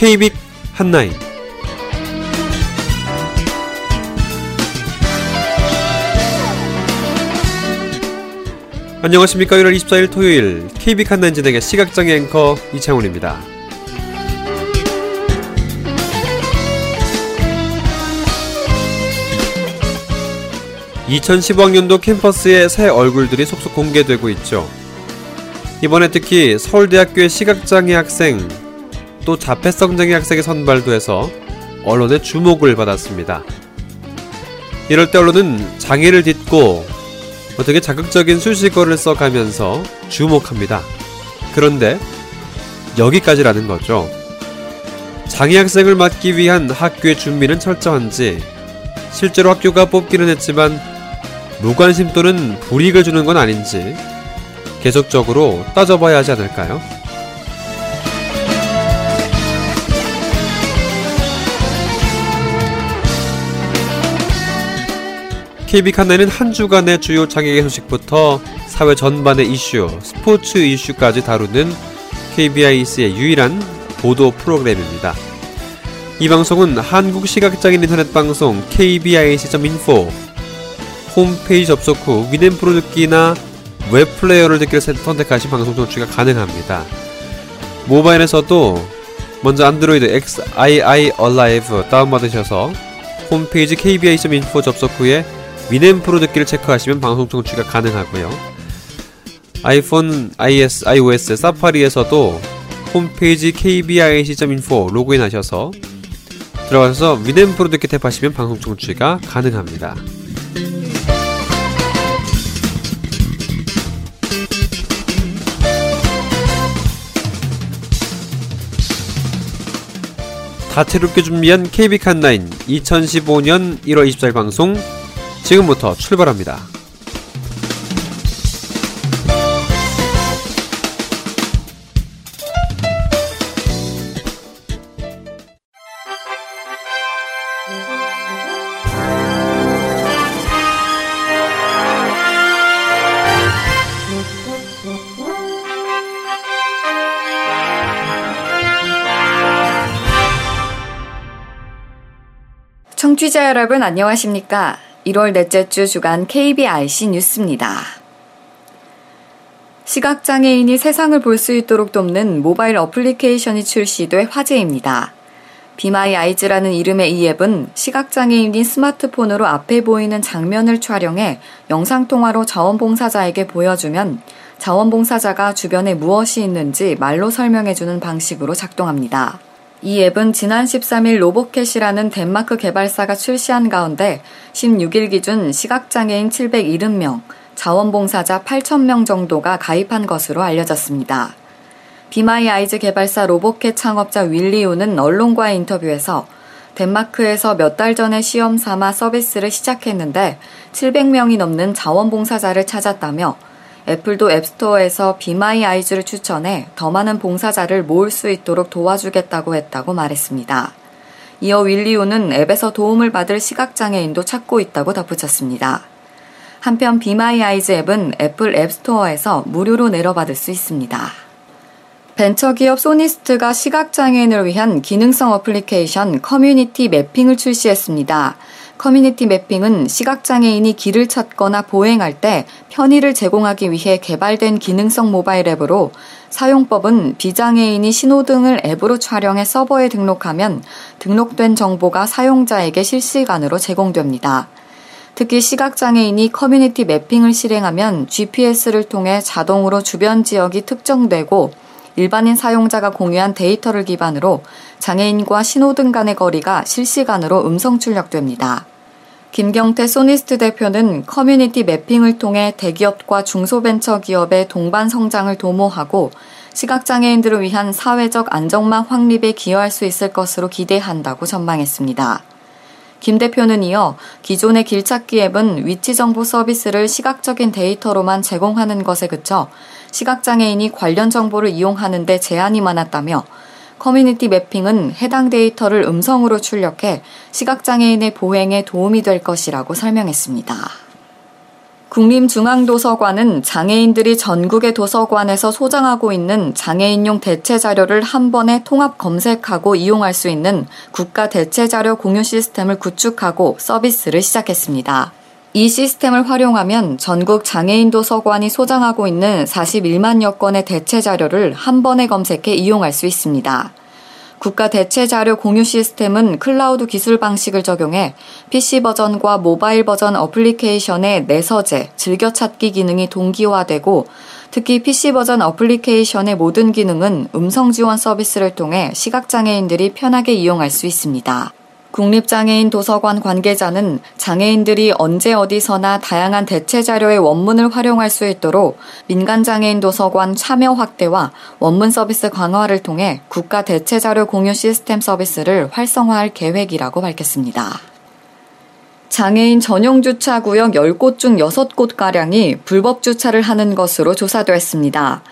KBIC 한나인 안녕하십니까 1월 24일 토요일 KBIC 한나인 진행의 시각장애 앵커 이창훈입니다. 2015학년도 캠퍼스의 새 얼굴들이 속속 공개되고 있죠. 이번에 특히 서울대학교의 시각장애 학생 또 자폐성장애 학생의 선발도 해서 언론의 주목을 받았습니다. 이럴 때 언론은 장애를 딛고 어떻게 자극적인 수식어를 써가면서 주목합니다. 그런데 여기까지라는 거죠. 장애 학생을 맡기 위한 학교의 준비는 철저한지 실제로 학교가 뽑기는 했지만 무관심 또는 불이익을 주는 건 아닌지 계속적으로 따져봐야 하지 않을까요? KB 칸네는 한 주간의 주요 장애계 소식부터 사회 전반의 이슈, 스포츠 이슈까지 다루는 KBIC의 유일한 보도 프로그램입니다. 이 방송은 한국 시각장애인 인터넷 방송 kbic.info 홈페이지 접속 후 위넷 프로 듣기나 웹 플레이어를 듣기를 선택하신 방송 청취가 가능합니다. 모바일에서도 먼저 안드로이드 XIIALive 다운받으셔서 홈페이지 kbic.info 접속 후에 위넷프로 듣기를 체크하시면 방송 청취가 가능하고요. 아이폰, iOS, iOS 사파리에서도 홈페이지 kbic.info 로그인하셔서 들어가셔서 위넷프로 듣기 탭하시면 방송 청취가 가능합니다. 다채롭게 준비한 KB 칸9 2015년 1월 24일 방송 지금부터 출발합니다. 청취자 여러분 안녕하십니까? 1월 넷째 주 주간 KBIC 뉴스입니다. 시각장애인이 세상을 볼 수 있도록 돕는 모바일 어플리케이션이 출시돼 화제입니다. Be My Eyes라는 이름의 이 앱은 시각장애인이 스마트폰으로 앞에 보이는 장면을 촬영해 영상통화로 자원봉사자에게 보여주면 자원봉사자가 주변에 무엇이 있는지 말로 설명해주는 방식으로 작동합니다. 이 앱은 지난 13일 Robocat이라는 덴마크 개발사가 출시한 가운데 16일 기준 시각장애인 770명, 자원봉사자 8,000명 정도가 가입한 것으로 알려졌습니다. Be My Eyes 개발사 Robocat 창업자 윌리우는 언론과의 인터뷰에서 덴마크에서 몇 달 전에 시험 삼아 서비스를 시작했는데 700명이 넘는 자원봉사자를 찾았다며 애플도 앱스토어에서 Be My Eyes를 추천해 더 많은 봉사자를 모을 수 있도록 도와주겠다고 했다고 말했습니다. 이어 윌리우는 앱에서 도움을 받을 시각장애인도 찾고 있다고 덧붙였습니다. 한편 Be My Eyes 앱은 애플 앱스토어에서 무료로 내려받을 수 있습니다. 벤처기업 소니스트가 시각장애인을 위한 기능성 어플리케이션 커뮤니티 매핑을 출시했습니다. 커뮤니티 매핑은 시각장애인이 길을 찾거나 보행할 때 편의를 제공하기 위해 개발된 기능성 모바일 앱으로 사용법은 비장애인이 신호등을 앱으로 촬영해 서버에 등록하면 등록된 정보가 사용자에게 실시간으로 제공됩니다. 특히 시각장애인이 커뮤니티 매핑을 실행하면 GPS를 통해 자동으로 주변 지역이 특정되고 일반인 사용자가 공유한 데이터를 기반으로 장애인과 신호등 간의 거리가 실시간으로 음성 출력됩니다. 김경태 소니스트 대표는 커뮤니티 매핑을 통해 대기업과 중소벤처기업의 동반 성장을 도모하고 시각장애인들을 위한 사회적 안전망 확립에 기여할 수 있을 것으로 기대한다고 전망했습니다. 김 대표는 이어 기존의 길찾기 앱은 위치 정보 서비스를 시각적인 데이터로만 제공하는 것에 그쳐 시각장애인이 관련 정보를 이용하는데 제한이 많았다며 커뮤니티 매핑은 해당 데이터를 음성으로 출력해 시각장애인의 보행에 도움이 될 것이라고 설명했습니다. 국립중앙도서관은 장애인들이 전국의 도서관에서 소장하고 있는 장애인용 대체 자료를 한 번에 통합 검색하고 이용할 수 있는 국가 대체 자료 공유 시스템을 구축하고 서비스를 시작했습니다. 이 시스템을 활용하면 전국 장애인 도 서관이 소장하고 있는 41만여 건의 대체 자료를 한 번에 검색해 이용할 수 있습니다. 국가 대체 자료 공유 시스템은 클라우드 기술 방식을 적용해 PC 버전과 모바일 버전 어플리케이션의 내서재, 즐겨찾기 기능이 동기화되고 특히 PC 버전 어플리케이션의 모든 기능은 음성 지원 서비스를 통해 시각장애인들이 편하게 이용할 수 있습니다. 국립장애인 도서관 관계자는 장애인들이 언제 어디서나 다양한 대체 자료의 원문을 활용할 수 있도록 민간장애인 도서관 참여 확대와 원문 서비스 강화를 통해 국가 대체 자료 공유 시스템 서비스를 활성화할 계획이라고 밝혔습니다. 장애인 전용 주차 구역 10곳 중 6곳가량이 불법 주차를 하는 것으로 조사됐습니다.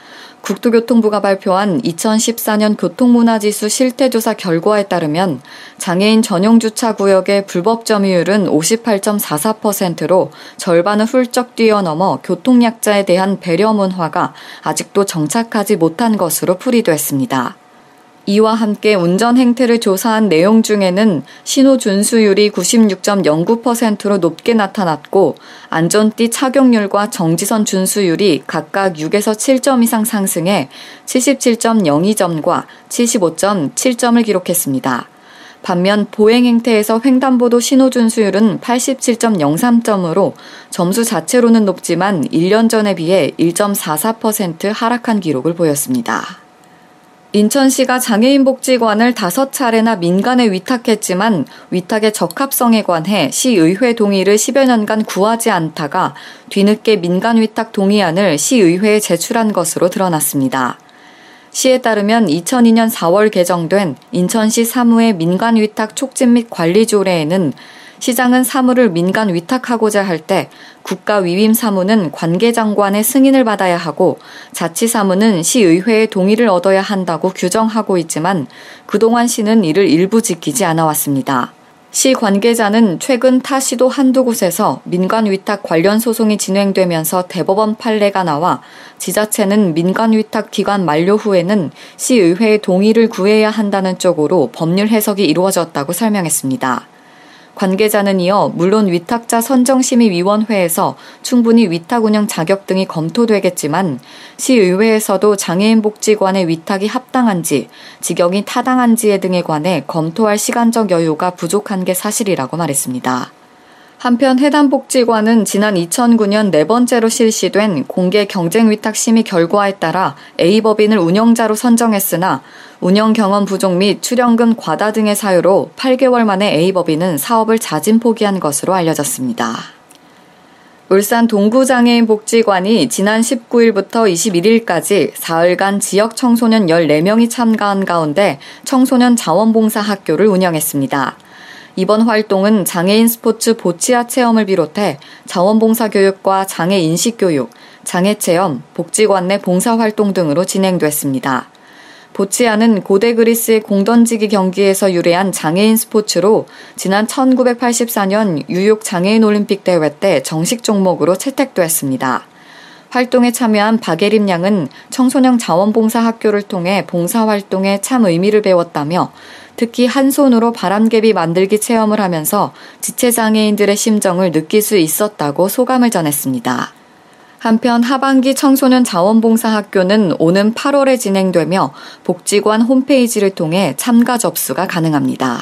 국토교통부가 발표한 2014년 교통문화지수 실태조사 결과에 따르면 장애인 전용 주차 구역의 불법 점유율은 58.44%로 절반을 훌쩍 뛰어넘어 교통약자에 대한 배려 문화가 아직도 정착하지 못한 것으로 풀이됐습니다. 이와 함께 운전 행태를 조사한 내용 중에는 신호 준수율이 96.09%로 높게 나타났고 안전띠 착용률과 정지선 준수율이 각각 6에서 7점 이상 상승해 77.02점과 75.7점을 기록했습니다. 반면 보행 행태에서 횡단보도 신호 준수율은 87.03점으로 점수 자체로는 높지만 1년 전에 비해 1.44% 하락한 기록을 보였습니다. 인천시가 장애인 복지관을 다섯 차례나 민간에 위탁했지만 위탁의 적합성에 관해 시의회 동의를 10여 년간 구하지 않다가 뒤늦게 민간 위탁 동의안을 시의회에 제출한 것으로 드러났습니다. 시에 따르면 2002년 4월 개정된 인천시 사무의 민간 위탁 촉진 및 관리 조례에는 시장은 사무를 민간 위탁하고자 할 때 국가 위임 사무는 관계 장관의 승인을 받아야 하고 자치 사무는 시의회의 동의를 얻어야 한다고 규정하고 있지만 그동안 시는 이를 일부 지키지 않아 왔습니다. 시 관계자는 최근 타 시도 한두 곳에서 민간 위탁 관련 소송이 진행되면서 대법원 판례가 나와 지자체는 민간 위탁 기간 만료 후에는 시의회의 동의를 구해야 한다는 쪽으로 법률 해석이 이루어졌다고 설명했습니다. 관계자는 이어 물론 위탁자 선정심의위원회에서 충분히 위탁 운영 자격 등이 검토되겠지만 시의회에서도 장애인 복지관의 위탁이 합당한지 직역이 타당한지에 등에 관해 검토할 시간적 여유가 부족한 게 사실이라고 말했습니다. 한편 해당 복지관은 지난 2009년 네 번째로 실시된 공개 경쟁 위탁 심의 결과에 따라 A법인을 운영자로 선정했으나 운영 경험 부족 및 출연금 과다 등의 사유로 8개월 만에 A법인은 사업을 자진 포기한 것으로 알려졌습니다. 울산 동구장애인 복지관이 지난 19일부터 21일까지 사흘간 지역 청소년 14명이 참가한 가운데 청소년 자원봉사 학교를 운영했습니다. 이번 활동은 장애인 스포츠 보치아 체험을 비롯해 자원봉사 교육과 장애 인식 교육, 장애 체험, 복지관 내 봉사 활동 등으로 진행됐습니다. 보치아는 고대 그리스의 공던지기 경기에서 유래한 장애인 스포츠로 지난 1984년 뉴욕 장애인 올림픽 대회 때 정식 종목으로 채택됐습니다. 활동에 참여한 박예림 양은 청소년 자원봉사 학교를 통해 봉사 활동에 참 의미를 배웠다며 특히 한 손으로 바람개비 만들기 체험을 하면서 지체장애인들의 심정을 느낄 수 있었다고 소감을 전했습니다. 한편 하반기 청소년 자원봉사 학교는 오는 8월에 진행되며 복지관 홈페이지를 통해 참가 접수가 가능합니다.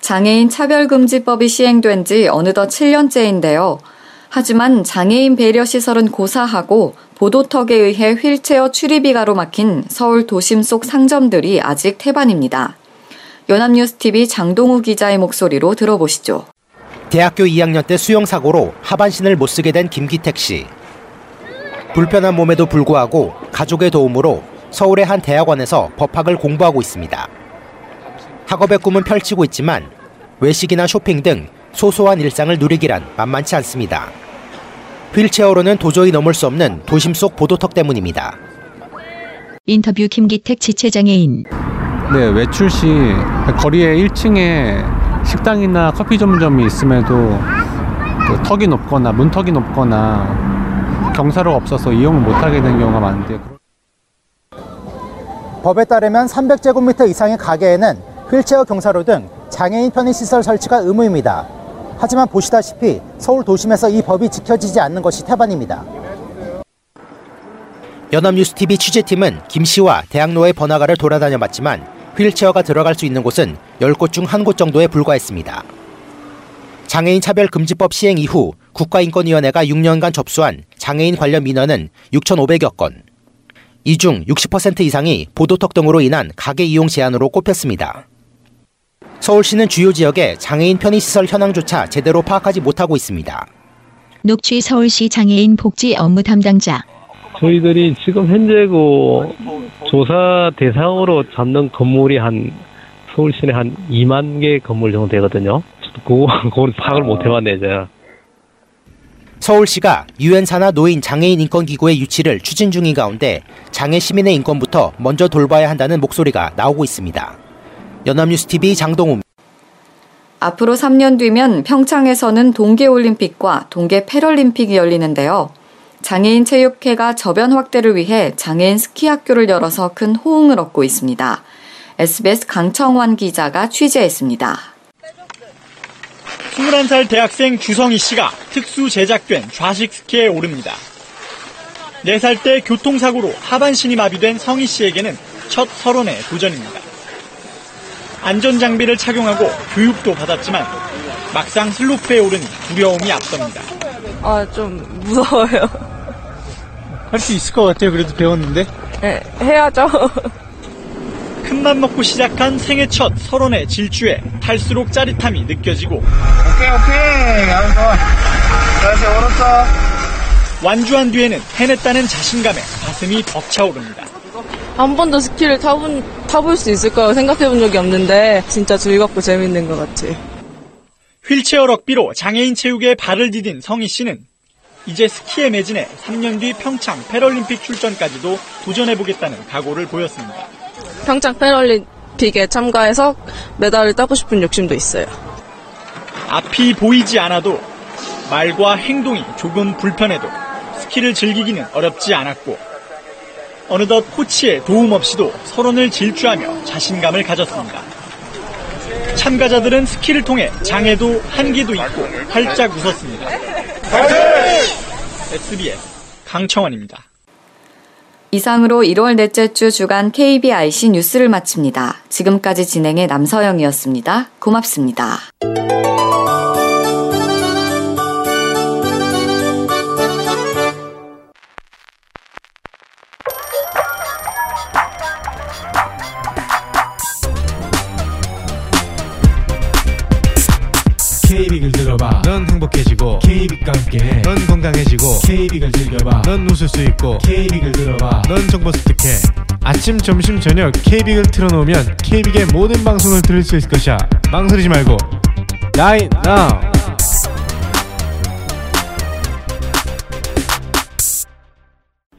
장애인 차별금지법이 시행된 지 어느덧 7년째인데요. 하지만 장애인 배려시설은 고사하고 보도턱에 의해 휠체어 출입이 가로막힌 서울 도심 속 상점들이 아직 태반입니다. 연합뉴스TV 장동우 기자의 목소리로 들어보시죠. 대학교 2학년 때 수영사고로 하반신을 못 쓰게 된 김기택 씨. 불편한 몸에도 불구하고 가족의 도움으로 서울의 한 대학원에서 법학을 공부하고 있습니다. 학업의 꿈은 펼치고 있지만 외식이나 쇼핑 등 소소한 일상을 누리기란 만만치 않습니다. 휠체어로는 도저히 넘을 수 없는 도심 속 보도턱 때문입니다. 인터뷰 김기택 지체장애인 네, 외출 시 거리에 1층에 식당이나 커피 전문점이 있음에도 그 턱이 높거나 문턱이 높거나 경사로가 없어서 이용을 못하게 된 경우가 많은데 법에 따르면 300제곱미터 이상의 가게에는 휠체어 경사로 등 장애인 편의시설 설치가 의무입니다. 하지만 보시다시피 서울 도심에서 이 법이 지켜지지 않는 것이 태반입니다. 연합뉴스TV 취재팀은 김 씨와 대학로의 번화가를 돌아다녀 봤지만 휠체어가 들어갈 수 있는 곳은 10곳 중 한 곳 정도에 불과했습니다. 장애인 차별 금지법 시행 이후 국가인권위원회가 6년간 접수한 장애인 관련 민원은 6,500여 건. 이 중 60% 이상이 보도턱 등으로 인한 가게 이용 제한으로 꼽혔습니다. 서울시는 주요 지역에 장애인 편의시설 현황조차 제대로 파악하지 못하고 있습니다. 녹취 서울시 장애인 복지 업무 담당자 저희들이 지금 현재 그 조사 대상으로 잡는 건물이 한 서울 시내 한 2만 개 건물 정도 되거든요. 그거 그걸 파악을 못 해봤네 제가. 서울시가 유엔 산하 노인 장애인 인권 기구의 유치를 추진 중인 가운데 장애 시민의 인권부터 먼저 돌봐야 한다는 목소리가 나오고 있습니다. 연합뉴스 TV 장동우 앞으로 3년 뒤면 평창에서는 동계 올림픽과 동계 패럴림픽이 열리는데요. 장애인 체육회가 저변 확대를 위해 장애인 스키 학교를 열어서 큰 호응을 얻고 있습니다. SBS 강청환 기자가 취재했습니다. 21살 대학생 주성희 씨가 특수 제작된 좌식 스키에 오릅니다. 4살 때 교통사고로 하반신이 마비된 성희 씨에게는 첫 설원의 도전입니다. 안전장비를 착용하고 교육도 받았지만 막상 슬로프에 오르니 두려움이 앞섭니다. 아, 좀 무서워요. 할 수 있을 것 같아요. 그래도 배웠는데. 네, 해야죠. 큰맘 먹고 시작한 생애 첫 설원의 질주에 탈수록 짜릿함이 느껴지고 오케이 오케이 다시 오른쪽 완주한 뒤에는 해냈다는 자신감에 가슴이 벅차오릅니다. 한 번도 스키를 타본, 타볼 수 있을 거라고 생각해 본 적이 없는데, 진짜 즐겁고 재밌는 것 같아요. 휠체어 럭비로 장애인 체육에 발을 디딘 성희 씨는 이제 스키에 매진해 3년 뒤 평창 패럴림픽 출전까지도 도전해보겠다는 각오를 보였습니다. 평창 패럴림픽에 참가해서 메달을 따고 싶은 욕심도 있어요. 앞이 보이지 않아도 말과 행동이 조금 불편해도 스키를 즐기기는 어렵지 않았고 어느덧 코치의 도움 없이도 서론을 질주하며 자신감을 가졌습니다. 참가자들은 스키를 통해 장애도 한계도 있고 활짝 웃었습니다. SBS 강청원입니다. 이상으로 1월 넷째 주 주간 KBIC 뉴스를 마칩니다. 지금까지 진행의 남서영이었습니다. 고맙습니다. K빅을 들어봐 넌 행복해지고 K빅과 함께 넌 건강해지고 K빅을 즐겨봐 넌 웃을 수 있고 K빅을 들어봐 넌 정보 습득해 아침 점심 저녁 K빅을 틀어놓으면 K빅의 모든 방송을 들을 수 있을 것이야 망설이지 말고 Right now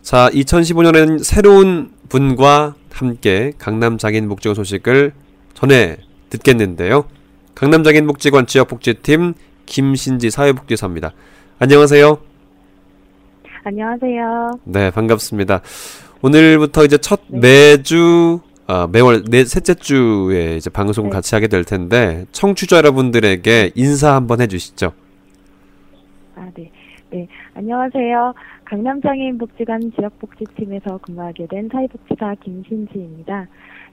자, 2015년엔 새로운 분과 함께 강남 장애인 복지관 소식을 전해 듣겠는데요. 강남 장애인 복지관 지역복지팀 김신지 사회복지사입니다. 안녕하세요. 안녕하세요. 네, 반갑습니다. 오늘부터 이제 첫 매주 아, 매월 네 셋째 주에 이제 방송을 네. 같이 하게 될 텐데 청취자 여러분들에게 인사 한번 해주시죠. 아, 네. 네. 안녕하세요. 강남장애인복지관 지역복지팀에서 근무하게 된 사회복지사 김신지입니다.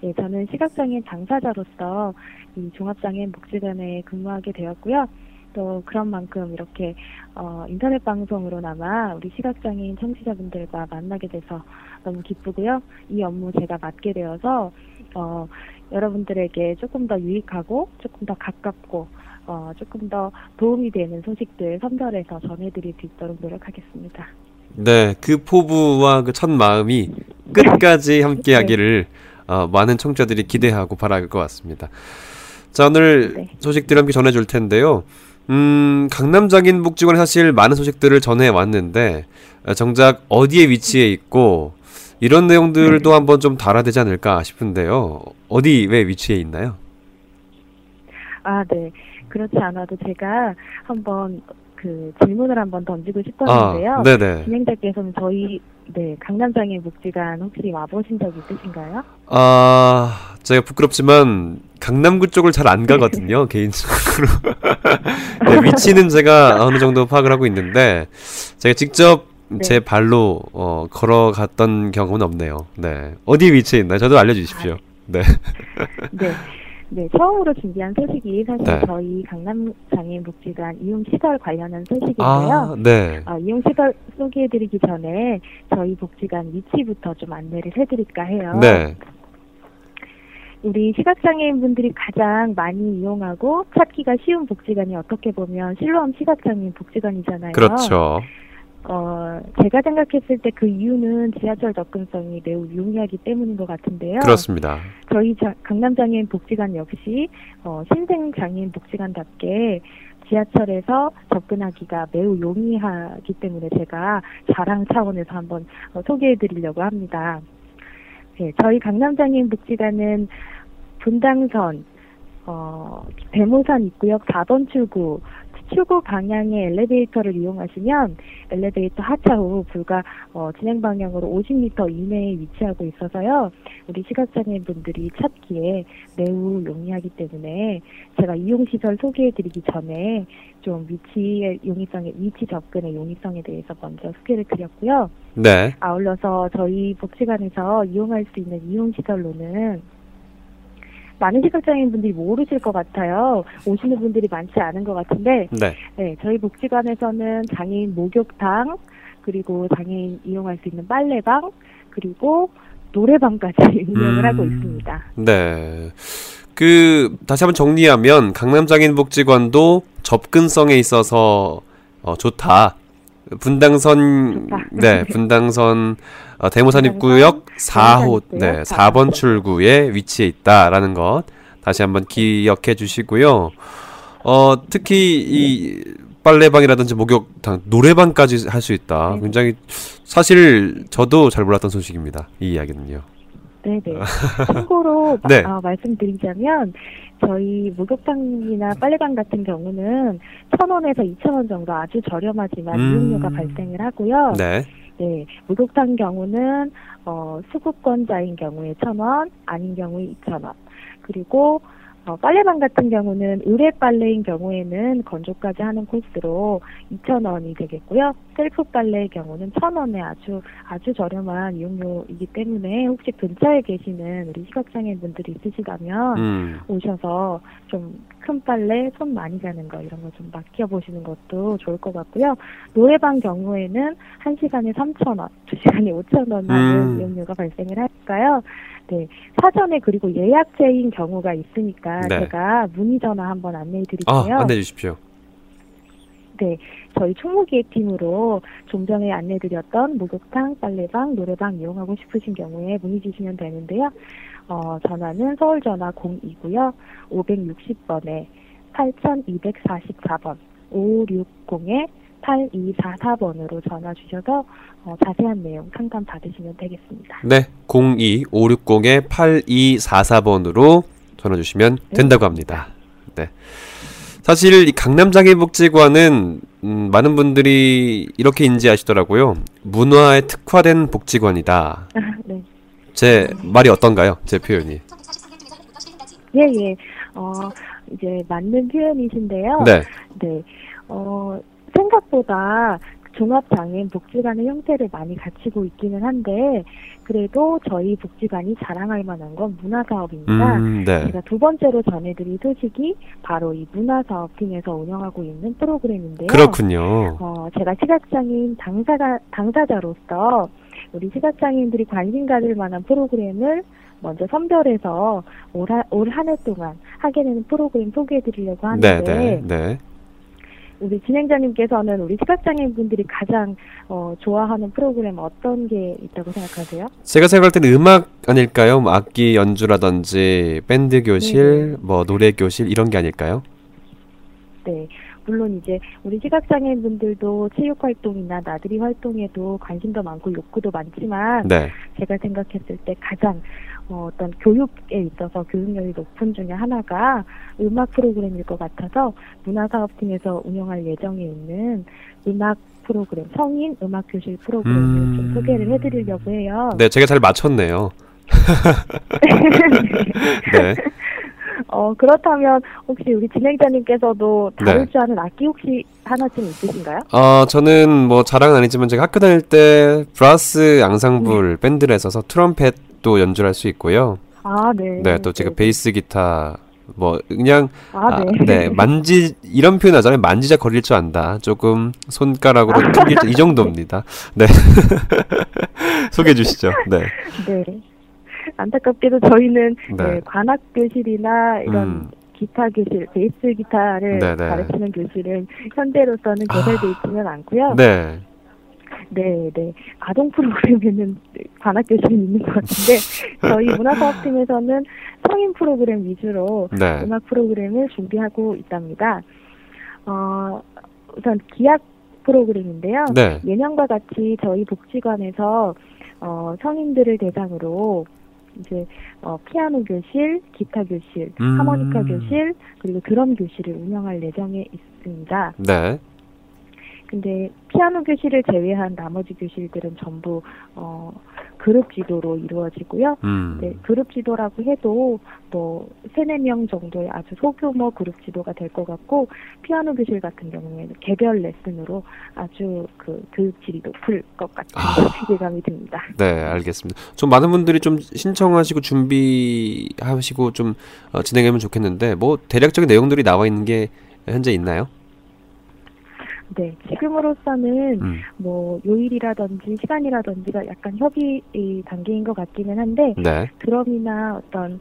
예, 저는 시각장애인 당사자로서 이 종합장애인 복지관에 근무하게 되었고요. 또 그런 만큼 이렇게 어, 인터넷 방송으로나마 우리 시각장애인 청취자분들과 만나게 돼서 너무 기쁘고요. 이 업무 제가 맡게 되어서 어, 여러분들에게 조금 더 유익하고 조금 더 가깝고 어, 조금 더 도움이 되는 소식들 선별해서 전해드릴 수 있도록 노력하겠습니다. 네, 그 포부와 그 첫 마음이 끝까지 함께하기를 어, 많은 청취자들이 기대하고 바랄 것 같습니다. 자, 오늘 소식들 함께 전해줄 텐데요. 음, 강남 장애인 복지관에 사실 많은 소식들을 전해 왔는데 어, 정작 어디에 위치해 있고 이런 내용들도 한번 좀 다뤄야 되지 않을까 싶은데요. 어디 왜 위치해 있나요? 아, 네. 그렇지 않아도 제가 한번 그 그 질문을 한번 던지고 싶었는데요. 아, 네네. 진행자께서는 저희 네 강남장애인 복지관 혹시 와보신 적 있으신가요? 아, 제가 부끄럽지만 강남구 쪽을 잘 안 가거든요, 개인적으로. 네, 위치는 제가 어느 정도 파악을 하고 있는데 제가 직접 제 발로 어, 걸어갔던 경험은 없네요. 네. 어디에 위치해 있나요? 저도 알려주십시오. 네. 네. 네, 처음으로 준비한 소식이 사실 네. 저희 강남장애인복지관 이용시설 관련한 소식인데요. 아, 네. 어, 이용시설 소개해드리기 전에 저희 복지관 위치부터 좀 안내를 해드릴까 해요. 네. 우리 시각장애인 분들이 가장 많이 이용하고 찾기가 쉬운 복지관이 어떻게 보면 실로암 시각장애인 복지관이잖아요. 그렇죠. 어, 제가 생각했을 때 그 이유는 지하철 접근성이 매우 용이하기 때문인 것 같은데요. 그렇습니다. 저희 자- 강남장애인 복지관 역시 어, 신생 장애인 복지관답게 지하철에서 접근하기가 매우 용이하기 때문에 제가 자랑 차원에서 한번 어, 소개해 드리려고 합니다. 네, 저희 강남장애인 복지관은 분당선, 어, 대모산 입구역 4번 출구, 출구 방향의 엘리베이터를 이용하시면 엘리베이터 하차 후 불과 어, 진행 방향으로 50m 이내에 위치하고 있어서요. 우리 시각장애인 분들이 찾기에 매우 용이하기 때문에 제가 이용시설 소개해드리기 전에 좀 위치의 용이성에, 위치 접근의 용이성에 대해서 먼저 소개를 드렸고요. 네. 아울러서 저희 복지관에서 이용할 수 있는 이용시설로는 많은 시각장애인 분들이 모르실 것 같아요. 오시는 분들이 많지 않은 것 같은데, 네. 네, 저희 복지관에서는 장애인 목욕탕, 그리고 장애인 이용할 수 있는 빨래방, 그리고 노래방까지 운영을 음. 하고 있습니다. 네. 그 다시 한번 정리하면 강남장애인복지관도 접근성에 있어서 어, 좋다. 분당선 네 분당선 어, 대모산 입구역 4호 네 4번 출구에 위치해 있다라는 것 다시 한번 기억해 주시고요. 어 특히 이 빨래방이라든지 목욕탕 노래방까지 할 수 있다. 굉장히 사실 저도 잘 몰랐던 소식입니다. 이 이야기는요. 네네. 참고로 마- 네. 어, 말씀드리자면 저희 목욕탕이나 빨래방 같은 경우는 천 원에서 이천 원 정도 아주 저렴하지만 음. 이용료가 발생을 하고요. 네. 네, 목욕탕 경우는 어, 수급권자인 경우에 천 원, 아닌 경우에 이천 원. 그리고 어, 빨래방 같은 경우는 의뢰 빨래인 경우에는 건조까지 하는 코스로 2,000원이 되겠고요. 셀프 빨래의 경우는 1,000원에 아주 아주 저렴한 이용료이기 때문에 혹시 근처에 계시는 우리 시각장애인 분들이 있으시다면 음. 오셔서 좀 큰 빨래 손 많이 가는 거 이런 거 좀 맡겨 보시는 것도 좋을 것 같고요. 노래방 경우에는 1시간에 3,000원, 2시간에 5,000원 하는 음. 이용료가 발생을 할까요? 네. 사전에 그리고 예약제인 경우가 있으니까 네. 제가 문의 전화 한번 안내해 아 드릴게요. 안내해 주십시오. 네, 저희 총무기획팀으로 좀 전에 안내드렸던 목욕탕, 빨래방, 노래방 이용하고 싶으신 경우에 문의 주시면 되는데요. 어, 전화는 서울 전화 02고요. 560번에 8244번, 5560에 8244번으로 전화 주셔서 어, 자세한 내용 상담 받으시면 되겠습니다. 네, 02560에 8244번으로 전화 주시면 된다고 합니다. 네. 사실 이 강남장애복지관은 음, 많은 분들이 이렇게 인지하시더라고요. 문화에 특화된 복지관이다. 네. 제 말이 어떤가요? 제 표현이. 예, 예. 어, 이제 맞는 표현이신데요. 네. 네. 어, 생각보다 종합장애인 복지관의 형태를 많이 갖추고 있기는 한데, 그래도 저희 복지관이 자랑할 만한 건 문화사업입니다. 음, 네. 제가 두 번째로 전해드릴 소식이 바로 이 문화사업 팀에서 운영하고 있는 프로그램인데요. 그렇군요. 어, 제가 시각장애인 당사자, 당사자로서 우리 시각장애인들이 관심 가질 만한 프로그램을 먼저 선별해서 올 한 해 동안 하게 되는 프로그램 소개해 드리려고 하는데 네, 네, 네. 우리 진행자님께서는 우리 시각장애인 분들이 가장 어, 좋아하는 프로그램 어떤 게 있다고 생각하세요? 제가 생각할 때는 음악 아닐까요? 뭐 악기 연주라든지 밴드 교실, 뭐 노래 교실 이런 게 아닐까요? 네. 물론 이제 우리 시각장애인 분들도 체육 활동이나 나들이 활동에도 관심도 많고 욕구도 많지만 네. 제가 생각했을 때 가장 어, 어떤 교육에 있어서 교육열이 높은 중에 하나가 음악 프로그램일 것 같아서 문화사업팀에서 운영할 예정에 있는 음악 프로그램, 성인 음악 교실 프로그램을 음. 좀 소개를 해드리려고 해요. 네, 제가 잘 맞췄네요. 네. 어, 그렇다면 혹시 우리 진행자님께서도 다룰 네. 줄 아는 악기 혹시 하나쯤 있으신가요? 어, 저는 뭐 자랑은 아니지만 제가 학교 다닐 때 브라스 앙상블 밴드를 했어서 트럼펫도 연주할 수 있고요. 아, 네. 네, 또 제가 베이스 기타 뭐 그냥 아, 네. 네, 만지 이런 표현 하잖아요. 만지작 거릴 줄 안다. 조금 손가락으로 튕길 줄- 이 정도입니다. 네. 소개해 주시죠. 네. 네. 안타깝게도 저희는 네. 네, 관악 교실이나 이런 음. 기타 교실, 베이스 기타를 네네. 가르치는 교실은 현재로서는 개설되어 있지는 않고요. 네. 네, 네. 아동 프로그램에는 관악 교실이 있는 것 같은데 저희 문화사업팀에서는 성인 프로그램 위주로 네. 음악 프로그램을 준비하고 있답니다. 어, 우선 기악 프로그램인데요. 네. 예년과 같이 저희 복지관에서 어, 성인들을 대상으로 이제 어, 피아노 교실, 기타 교실, 음. 하모니카 교실, 그리고 드럼 교실을 운영할 예정에 있습니다. 네. 근데 피아노 교실을 제외한 나머지 교실들은 전부 어, 그룹 지도로 이루어지고요. 음. 네, 그룹 지도라고 해도 뭐 세네 명 정도의 아주 소규모 그룹 지도가 될 것 같고 피아노 교실 같은 경우에는 개별 레슨으로 아주 그 교육 질이 높을 것 같은 기대감이 듭니다. 네, 알겠습니다. 좀 많은 분들이 좀 신청하시고 준비하시고 좀 어, 진행하면 좋겠는데 뭐 대략적인 내용들이 나와 있는 게 현재 있나요? 네, 지금으로서는 음. 뭐 요일이라든지 시간이라든지가 약간 협의 이 단계인 것 같기는 한데 네. 드럼이나 어떤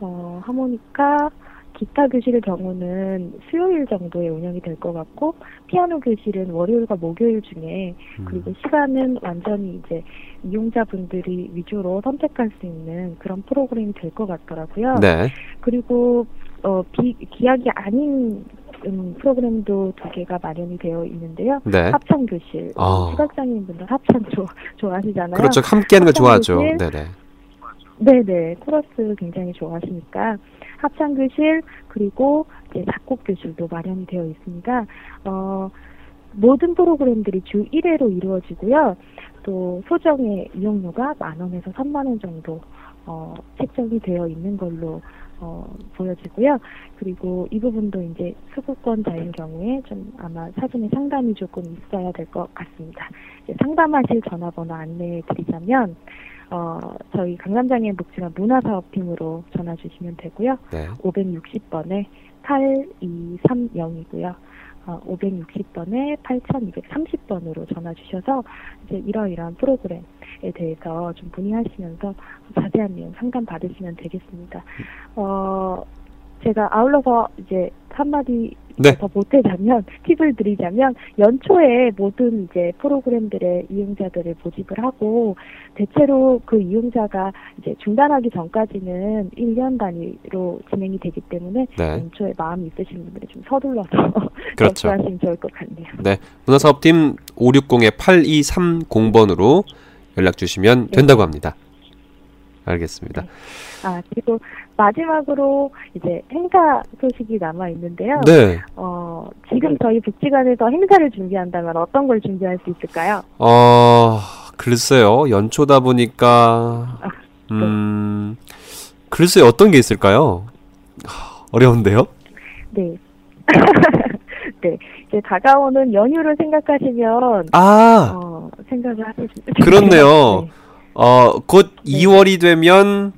어, 하모니카, 기타 교실의 경우는 수요일 정도에 운영이 될 것 같고 피아노 교실은 월요일과 목요일 중에 음. 그리고 시간은 완전히 이제 이용자분들이 위주로 선택할 수 있는 그런 프로그램이 될 것 같더라고요. 네. 그리고 어, 비, 기약이 아닌 음, 프로그램도 두 개가 마련이 되어 있는데요. 네. 합창 교실. 아. 시각장애인분들 합창 좋아, 좋아하시잖아요. 그렇죠. 함께 하는 거 합창 좋아하죠. 교실, 네, 네. 네네 코러스 굉장히 좋아하시니까 합창 교실 그리고 이제 작곡 교실도 마련이 되어 있습니다. 어 모든 프로그램들이 주 1회로 이루어지고요. 또 소정의 이용료가 만 원에서 3만 원 정도 어 책정이 되어 있는 걸로 어 보여지고요. 그리고 이 부분도 이제 수급권자인 경우에 좀 아마 사전에 상담이 조금 있어야 될 것 같습니다. 이제 상담하실 전화번호 안내해 드리자면 어, 저희 강남장애인 복지관 문화사업팀으로 전화 주시면 되고요. 네. 560번에 8230이고요. 어, 560번에 8230번으로 전화 주셔서 이제 이러이러한 프로그램에 대해서 좀 문의하시면서 자세한 내용 상담 받으시면 되겠습니다. 어, 제가 아울러서 이제 한마디 네. 더 보태자면 팁을 드리자면 연초에 모든 이제 프로그램들의 이용자들을 모집을 하고 대체로 그 이용자가 이제 중단하기 전까지는 1년 단위로 진행이 되기 때문에 네. 연초에 마음이 있으신 분들이 좀 서둘러서 그렇죠. 접수하시면 좋을 것 같네요. 네. 문화사업팀 560-8230번으로 연락 주시면 네. 된다고 합니다. 알겠습니다. 아 그리고 마지막으로 이제 행사 소식이 남아 있는데요. 네. 어 지금 저희 복지관에서 행사를 준비한다면 어떤 걸 준비할 수 있을까요? 어, 글쎄요. 연초다 보니까 아, 음. 글쎄요. 어떤 게 있을까요? 하, 어려운데요? 네. 네. 이제 다가오는 연휴를 생각하시면 아. 어, 생각을 수 그렇네요. 네. 어, 곧 2월이 되면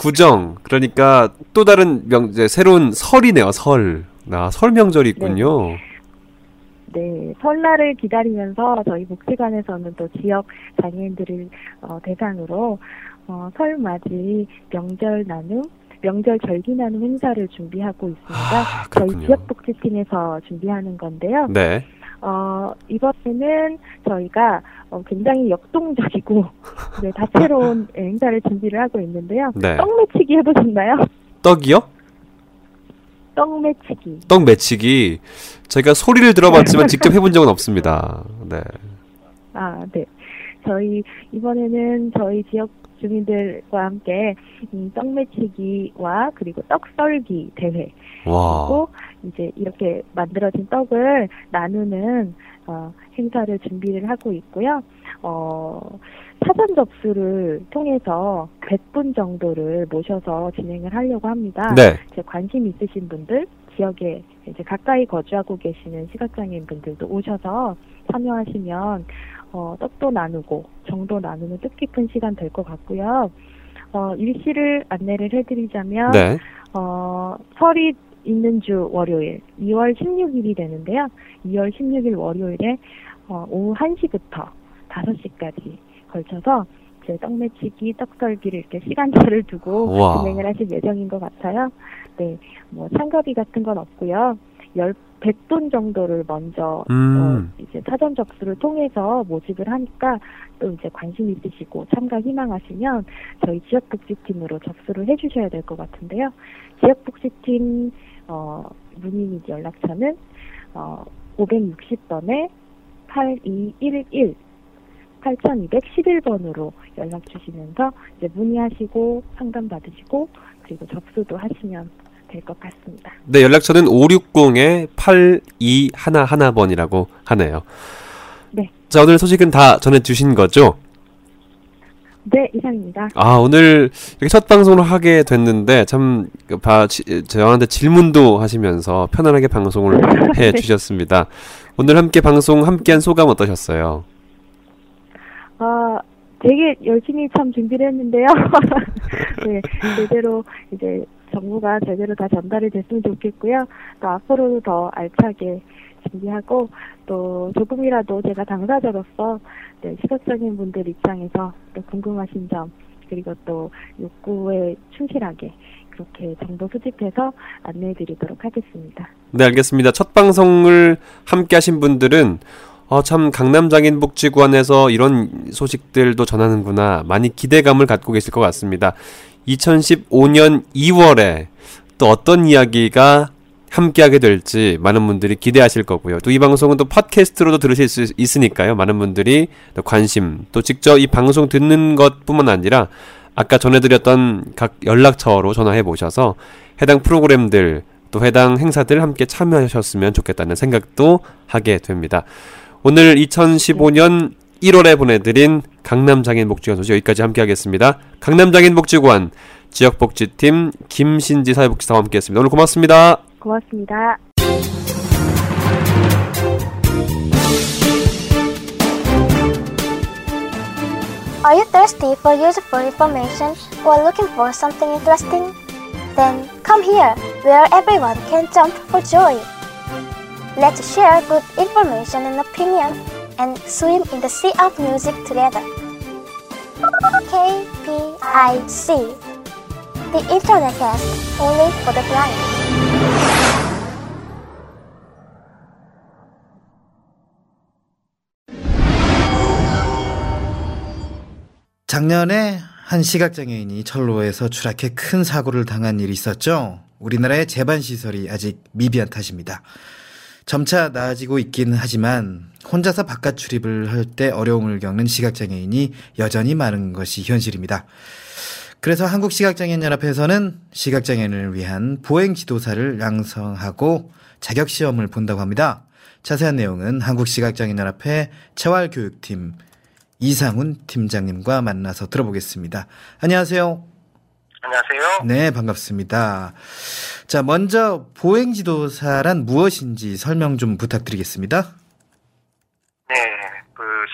구정. 그러니까 또 다른 명제 새로운 설이네요. 설. 아, 설 명절이 있군요. 네, 설날을 기다리면서 저희 복지관에서는 또 지역 장애인들을 어, 대상으로 어, 설맞이 명절 나눔, 명절 절기 나눔 행사를 준비하고 있습니다. 저희 그렇군요. 지역 복지팀에서 준비하는 건데요. 네. 어, 이번에는 저희가 어, 굉장히 역동적이고 네, 다채로운 행사를 준비를 하고 있는데요. 네. 떡 매치기 해보셨나요? 떡이요? 떡 매치기. 떡 매치기. 저희가 소리를 들어봤지만 직접 해본 적은 없습니다. 네. 아, 네. 저희 이번에는 저희 지역 주민들과 함께 음, 떡 매치기와 그리고 떡 썰기 대회 와. 그리고 이제 이렇게 만들어진 떡을 나누는 어, 행사를 준비를 하고 있고요. 어, 사전 접수를 통해서 100분 정도를 모셔서 진행을 하려고 합니다. 네. 이제 관심 있으신 분들, 지역에 이제 가까이 거주하고 계시는 시각장애인 분들도 오셔서 참여하시면 어, 떡도 나누고 정도 나누는 뜻깊은 시간 될 것 같고요. 어, 일시를 안내를 해드리자면 네. 어, 설이 있는 주 월요일 2월 16일이 되는데요. 2월 16일 월요일에 어, 오후 1시부터 5시까지 걸쳐서 이제 떡매치기, 떡썰기를 이렇게 시간차를 두고 우와. 진행을 하실 예정인 것 같아요. 네, 뭐 참가비 같은 건 없고요. 열 100분 정도를 먼저 음. 어, 이제 사전 접수를 통해서 모집을 하니까 또 이제 관심 있으시고 참가 희망하시면 저희 지역복지팀으로 접수를 해주셔야 될 것 같은데요. 지역복지팀 어, 문의 및 연락처는 어, 560번에 8211 8211번으로 연락 주시면서 이제 문의하시고 상담 받으시고 그리고 접수도 하시면 될 것 같습니다. 네, 연락처는 560에 8211번이라고 하네요. 네. 자, 오늘 소식은 다 전해주신 거죠? 네, 이상입니다. 아, 오늘 이렇게 첫 방송을 하게 됐는데, 참, 그 바, 지, 저한테 질문도 하시면서 편안하게 방송을 해 네. 주셨습니다. 오늘 함께 방송 함께 한 소감 어떠셨어요? 아, 되게 열심히 참 준비를 했는데요. 네, 제대로 이제 정보가 제대로 다 전달이 됐으면 좋겠고요. 또 앞으로도 더 알차게 준비하고 또 조금이라도 제가 당사자로서 네, 시각장애인 분들 입장에서 또 궁금하신 점 그리고 또 욕구에 충실하게 그렇게 정보 수집해서 안내해 드리도록 하겠습니다. 네, 알겠습니다. 첫 방송을 함께 하신 분들은 어, 참 강남장애인복지관에서 이런 소식들도 전하는구나 많이 기대감을 갖고 계실 것 같습니다. 2015년 2월에 또 어떤 이야기가 함께하게 될지 많은 분들이 기대하실 거고요. 또 이 방송은 또 팟캐스트로도 들으실 수 있으니까요. 많은 분들이 또 관심, 또 직접 이 방송 듣는 것뿐만 아니라 아까 전해드렸던 각 연락처로 전화해 보셔서 해당 프로그램들 또 해당 행사들 함께 참여하셨으면 좋겠다는 생각도 하게 됩니다. 오늘 2015년 1월에 보내드린 강남장애인복지관 소식 여기까지 함께하겠습니다. 강남장애인복지관 지역복지팀 김신지 사회복지사와 함께했습니다. 오늘 고맙습니다. 고맙습니다. Are you thirsty for useful information or looking for something interesting? Then come here, where everyone can jump for joy. Let's share good information and opinion and swim in the sea of music together. KPIC The Internet Cast only for the blind. 작년에 한 시각장애인이 철로에서 추락해 큰 사고를 당한 일이 있었죠. 우리나라의 재반 시설이 아직 미비한 탓입니다. 점차 나아지고 있긴 하지만 혼자서 바깥 출입을 할 때 어려움을 겪는 시각장애인이 여전히 많은 것이 현실입니다. 그래서 한국시각장애인연합회에서는 시각장애인을 위한 보행 지도사를 양성하고 자격 시험을 본다고 합니다. 자세한 내용은 한국시각장애인연합회 재활교육팀 이상훈 팀장님과 만나서 들어보겠습니다. 안녕하세요. 안녕하세요. 네, 반갑습니다. 자, 먼저 보행 지도사란 무엇인지 설명 좀 부탁드리겠습니다.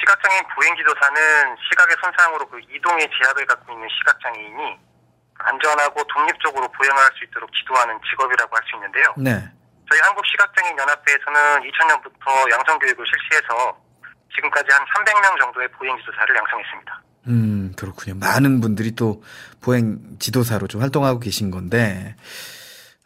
시각장애인 보행지도사는 시각의 손상으로 그 이동의 제약을 갖고 있는 시각장애인이 안전하고 독립적으로 보행을 할 수 있도록 지도하는 직업이라고 할 수 있는데요. 네. 저희 한국시각장애인연합회에서는 2000년부터 양성교육을 실시해서 지금까지 한 300명 정도의 보행지도사를 양성했습니다. 음, 그렇군요. 많은 분들이 또 보행 지도사로 좀 활동하고 계신 건데,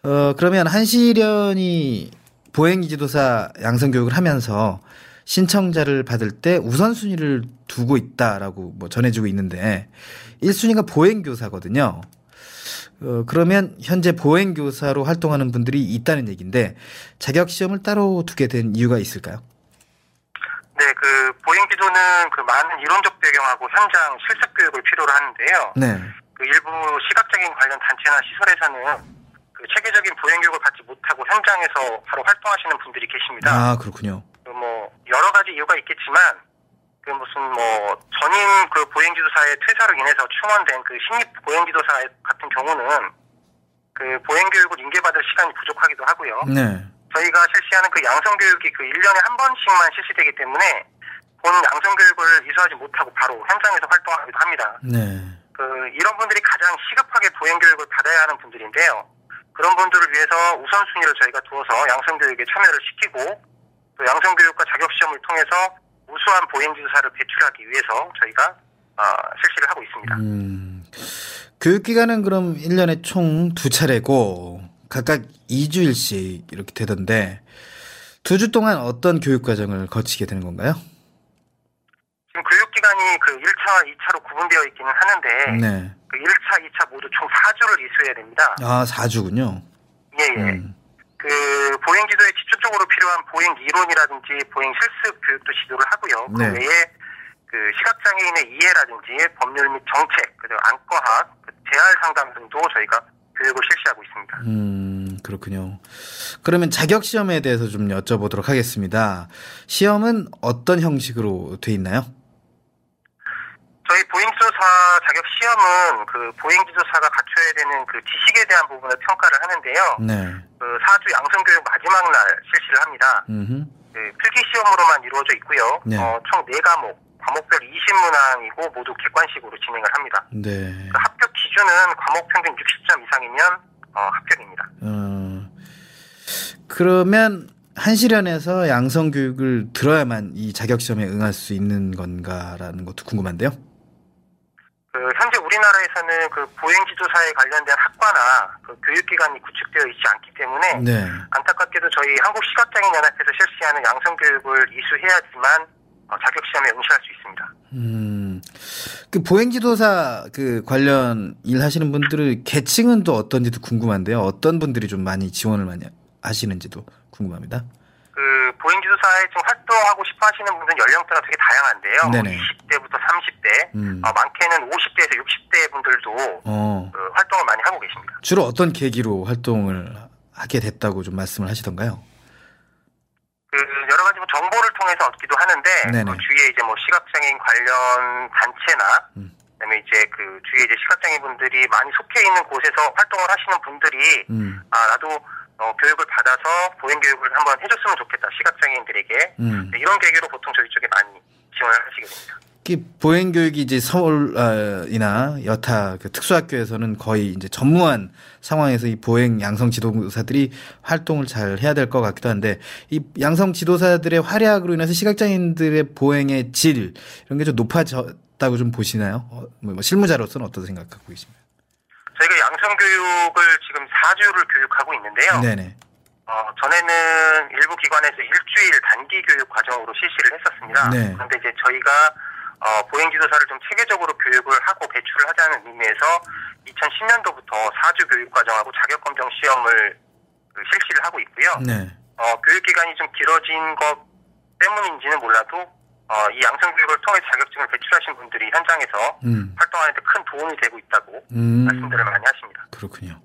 어, 그러면 한시련이 보행 지도사 양성 교육을 하면서 신청자를 받을 때 우선순위를 두고 있다라고 뭐 전해주고 있는데, 1순위가 보행교사거든요. 어, 그러면 현재 보행교사로 활동하는 분들이 있다는 얘기인데 자격 시험을 따로 두게 된 이유가 있을까요? 네, 그 보행지도는 그 많은 이론적 배경하고 현장 실습 교육을 필요로 하는데요. 네. 그 일부 시각장애인 관련 단체나 시설에서는 그 체계적인 보행 교육을 받지 못하고 현장에서 바로 활동하시는 분들이 계십니다. 아, 그렇군요. 그뭐 여러 가지 이유가 있겠지만 그 무슨 뭐 전임 그 보행지도사의 퇴사로 인해서 충원된 그 신입 보행지도사 같은 경우는 그 보행 교육을 인계받을 시간이 부족하기도 하고요. 네. 저희가 실시하는 그 양성 교육이 그 1년에 한 번씩만 실시되기 때문에 본 양성 교육을 이수하지 못하고 바로 현장에서 활동하기도 합니다. 네. 그 이런 분들이 가장 시급하게 보행 교육을 받아야 하는 분들인데요. 그런 분들을 위해서 우선순위를 저희가 두어서 양성 교육에 참여를 시키고 또 양성 교육과 자격 시험을 통해서 우수한 보행 지도사를 배출하기 위해서 저희가 어, 실시를 하고 있습니다. 음, 교육기간은 그럼 1년에 총 두 차례고 각각 2주일씩 이렇게 되던데 두 주 동안 어떤 교육 과정을 거치게 되는 건가요? 지금 교육 기간이 그 1차와 2차로 구분되어 있기는 하는데 네. 그 1차, 2차 모두 총 4주를 이수해야 됩니다. 아, 4주군요. 예, 예. 그 보행 지도에 직접적으로 필요한 보행 이론이라든지 보행 실습 교육도 지도를 하고요. 그 네. 외에 그 시각장애인의 이해라든지 법률 및 정책, 그리고 안과학, 그 재활 상담 등도 저희가 교육을 실시하고 있습니다. 음, 그렇군요. 그러면 자격 시험에 대해서 좀 여쭤보도록 하겠습니다. 시험은 어떤 형식으로 돼 있나요? 저희 보행지도사 자격 시험은 그 보행지도사가 갖춰야 되는 그 지식에 대한 부분을 평가를 하는데요. 네. 그 4주 양성교육 마지막 날 실시를 합니다. 음흠. 그 필기 시험으로만 이루어져 있고요. 네. 어, 총 4과목, 과목별 20문항이고 모두 객관식으로 진행을 합니다. 네. 그 합격 기준은 과목 평균 60점 이상이면 어, 합격입니다. 어, 그러면 한시련에서 양성 교육을 들어야만 이 자격 시험에 응할 수 있는 건가라는 것도 궁금한데요. 그 현재 우리나라에서는 그 보행 지도사에 관련된 학과나 그 교육기관이 구축되어 있지 않기 때문에 네. 안타깝게도 저희 한국시각장애인연합에서 실시하는 양성교육을 이수해야지만 어, 자격 시험에 응시할 수 있습니다. 음, 그 보행 지도사 그 관련 일 하시는 분들의 계층은 또 어떤지도 궁금한데요. 어떤 분들이 좀 많이 지원을 많이 하시는지도 궁금합니다. 그 보행지도사에 지금 활동하고 싶어 하시는 분들 연령대가 되게 다양한데요. 네네. 20대부터 30대, 음. 어, 많게는 50대에서 60대 분들도 어, 그 활동을 많이 하고 계십니다. 주로 어떤 계기로 활동을 하게 됐다고 좀 말씀을 하시던가요? 그 여러 가지 뭐 정보를 통해서 얻기도 하는데. 그 주위에 이제 뭐 시각장애인 관련 단체나 음. 그다음에 이제 그 주위에 이제 시각장애인 분들이 많이 속해 있는 곳에서 활동을 하시는 분들이 음. 아 나도 어, 교육을 받아서 보행 교육을 한번 해줬으면 좋겠다 시각장애인들에게 음. 네, 이런 계기로 보통 저희 쪽에 많이 지원을 하시게 됩니다. 이 보행 교육이 이제 서울이나 여타 그 특수학교에서는 거의 이제 전무한 상황에서 이 보행 양성 지도사들이 활동을 잘 해야 될 것 같기도 한데 이 양성 지도사들의 활약으로 인해서 시각장애인들의 보행의 질 이런 게 좀 높아졌다고 좀 보시나요? 어, 뭐 실무자로서는 어떤 생각하고 계십니까? 저희가 양성 교육을 지금 4주를 교육하고 있는데요. 네네. 어, 전에는 일부 기관에서 일주일 단기 교육 과정으로 실시를 했었습니다. 네. 그런데 이제 저희가 어, 보행지도사를 좀 체계적으로 교육을 하고 배출을 하자는 의미에서 2010년도부터 4주 교육 과정하고 자격검정 시험을 그 실시를 하고 있고요. 네. 어, 교육 기간이 좀 길어진 것 때문인지는 몰라도 어, 이 양성 교육을 통해 자격증을 배출하신 분들이 현장에서 음. 활동하는데 큰 도움이 되고 있다고 음. 말씀들을 많이 하십니다. 그렇군요.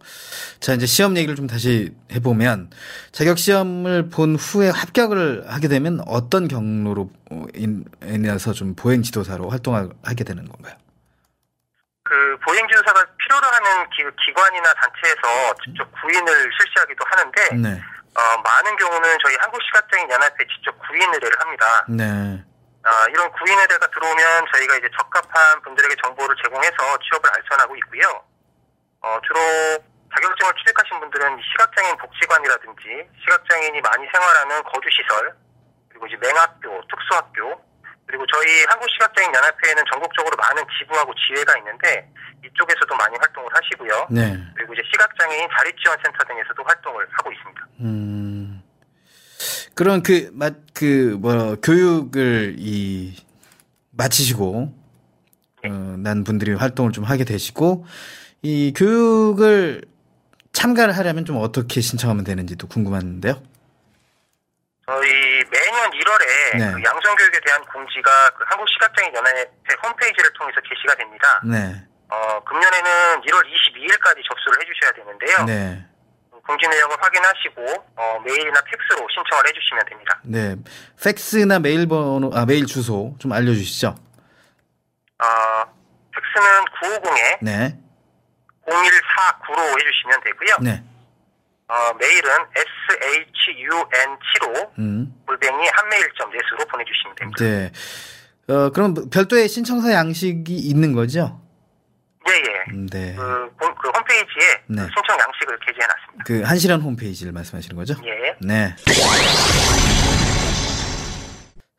자, 이제 시험 얘기를 좀 다시 해보면 자격 시험을 본 후에 합격을 하게 되면 어떤 경로로 어, 인- 인해서 좀 보행 지도사로 활동하게 되는 건가요? 그 보행 지도사가 필요로 하는 기, 기관이나 단체에서 직접 구인을 실시하기도 하는데 네. 어, 많은 경우는 저희 한국시각장애인 연합에 직접 구인 의뢰를 합니다. 네. 어, 이런 구인 의뢰가 들어오면 저희가 이제 적합한 분들에게 정보를 제공해서 취업을 알선하고 있고요. 어, 주로 자격증을 취득하신 분들은 시각장애인 복지관이라든지 시각장애인이 많이 생활하는 거주시설 그리고 이제 맹학교, 특수학교 그리고 저희 한국시각장애인연합회에는 전국적으로 많은 지부하고 지회가 있는데 이쪽에서도 많이 활동을 하시고요. 네. 그리고 이제 시각장애인 자립지원센터 등에서도 활동을 하고 있습니다. 음. 그런 그, 마, 그, 뭐, 교육을 이, 마치시고, 어, 난 분들이 활동을 좀 하게 되시고, 이 교육을 참가를 하려면 좀 어떻게 신청하면 되는지도 궁금한데요. 저희 매년 1월에 네. 그 양성교육에 대한 공지가 그 한국시각장애인연합회 홈페이지를 통해서 게시가 됩니다. 네. 어, 금년에는 1월 22일까지 접수를 해주셔야 되는데요. 네. 공지 내용을 확인하시고 어, 메일이나 팩스로 신청을 해주시면 됩니다. 네. 팩스나 메일 번호, 아, 메일 주소 좀 알려주시죠. 어, 팩스는 950에 네. 0149로 해주시면 되고요. 네. 어, 메일은 shun7호 음. 골뱅이 한메일.net으로 보내주시면 됩니다. 네. 어, 그럼 별도의 신청서 양식이 있는 거죠? 예, 예. 음, 네. 그, 공- 그 홈페이지에 네. 그 신청 양식을 게시해놨습니다. 그 한실현 홈페이지를 말씀하시는 거죠? 예. 네.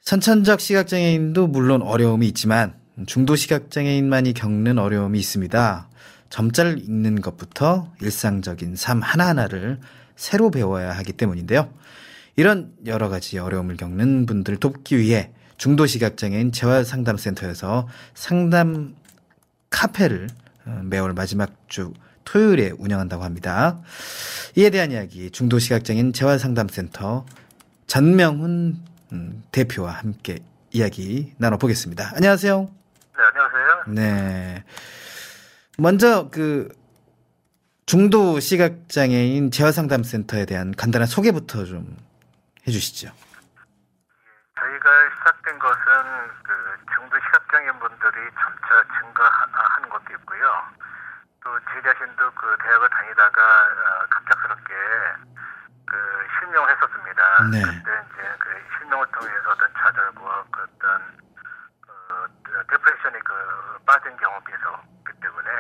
선천적 시각장애인도 물론 어려움이 있지만 중도 시각장애인만이 겪는 어려움이 있습니다. 점자를 읽는 것부터 일상적인 삶 하나하나를 새로 배워야 하기 때문인데요. 이런 여러 가지 어려움을 겪는 분들을 돕기 위해 중도 시각장애인 재활 상담센터에서 상담 카페를 어, 매월 마지막 주 토요일에 운영한다고 합니다. 이에 대한 이야기 중도 시각장애인 재활상담센터 전명훈 음, 대표와 함께 이야기 나눠보겠습니다. 안녕하세요. 네, 안녕하세요. 네. 먼저 그 중도 시각장애인 재활상담센터에 대한 간단한 소개부터 좀 해주시죠. 저희가 시작된 것은 그 중도 시각장애인 분들이 점차 증가하는 것도 있고요. 또 제 자신도 그 대학을 다니다가 어, 갑작스럽게 그 실명을 했었습니다. 네. 그때 이제 그 실명을 통해서 어떤 좌절과 그 어떤 그 디프레션에 그 빠진 경험이 있었기 때문에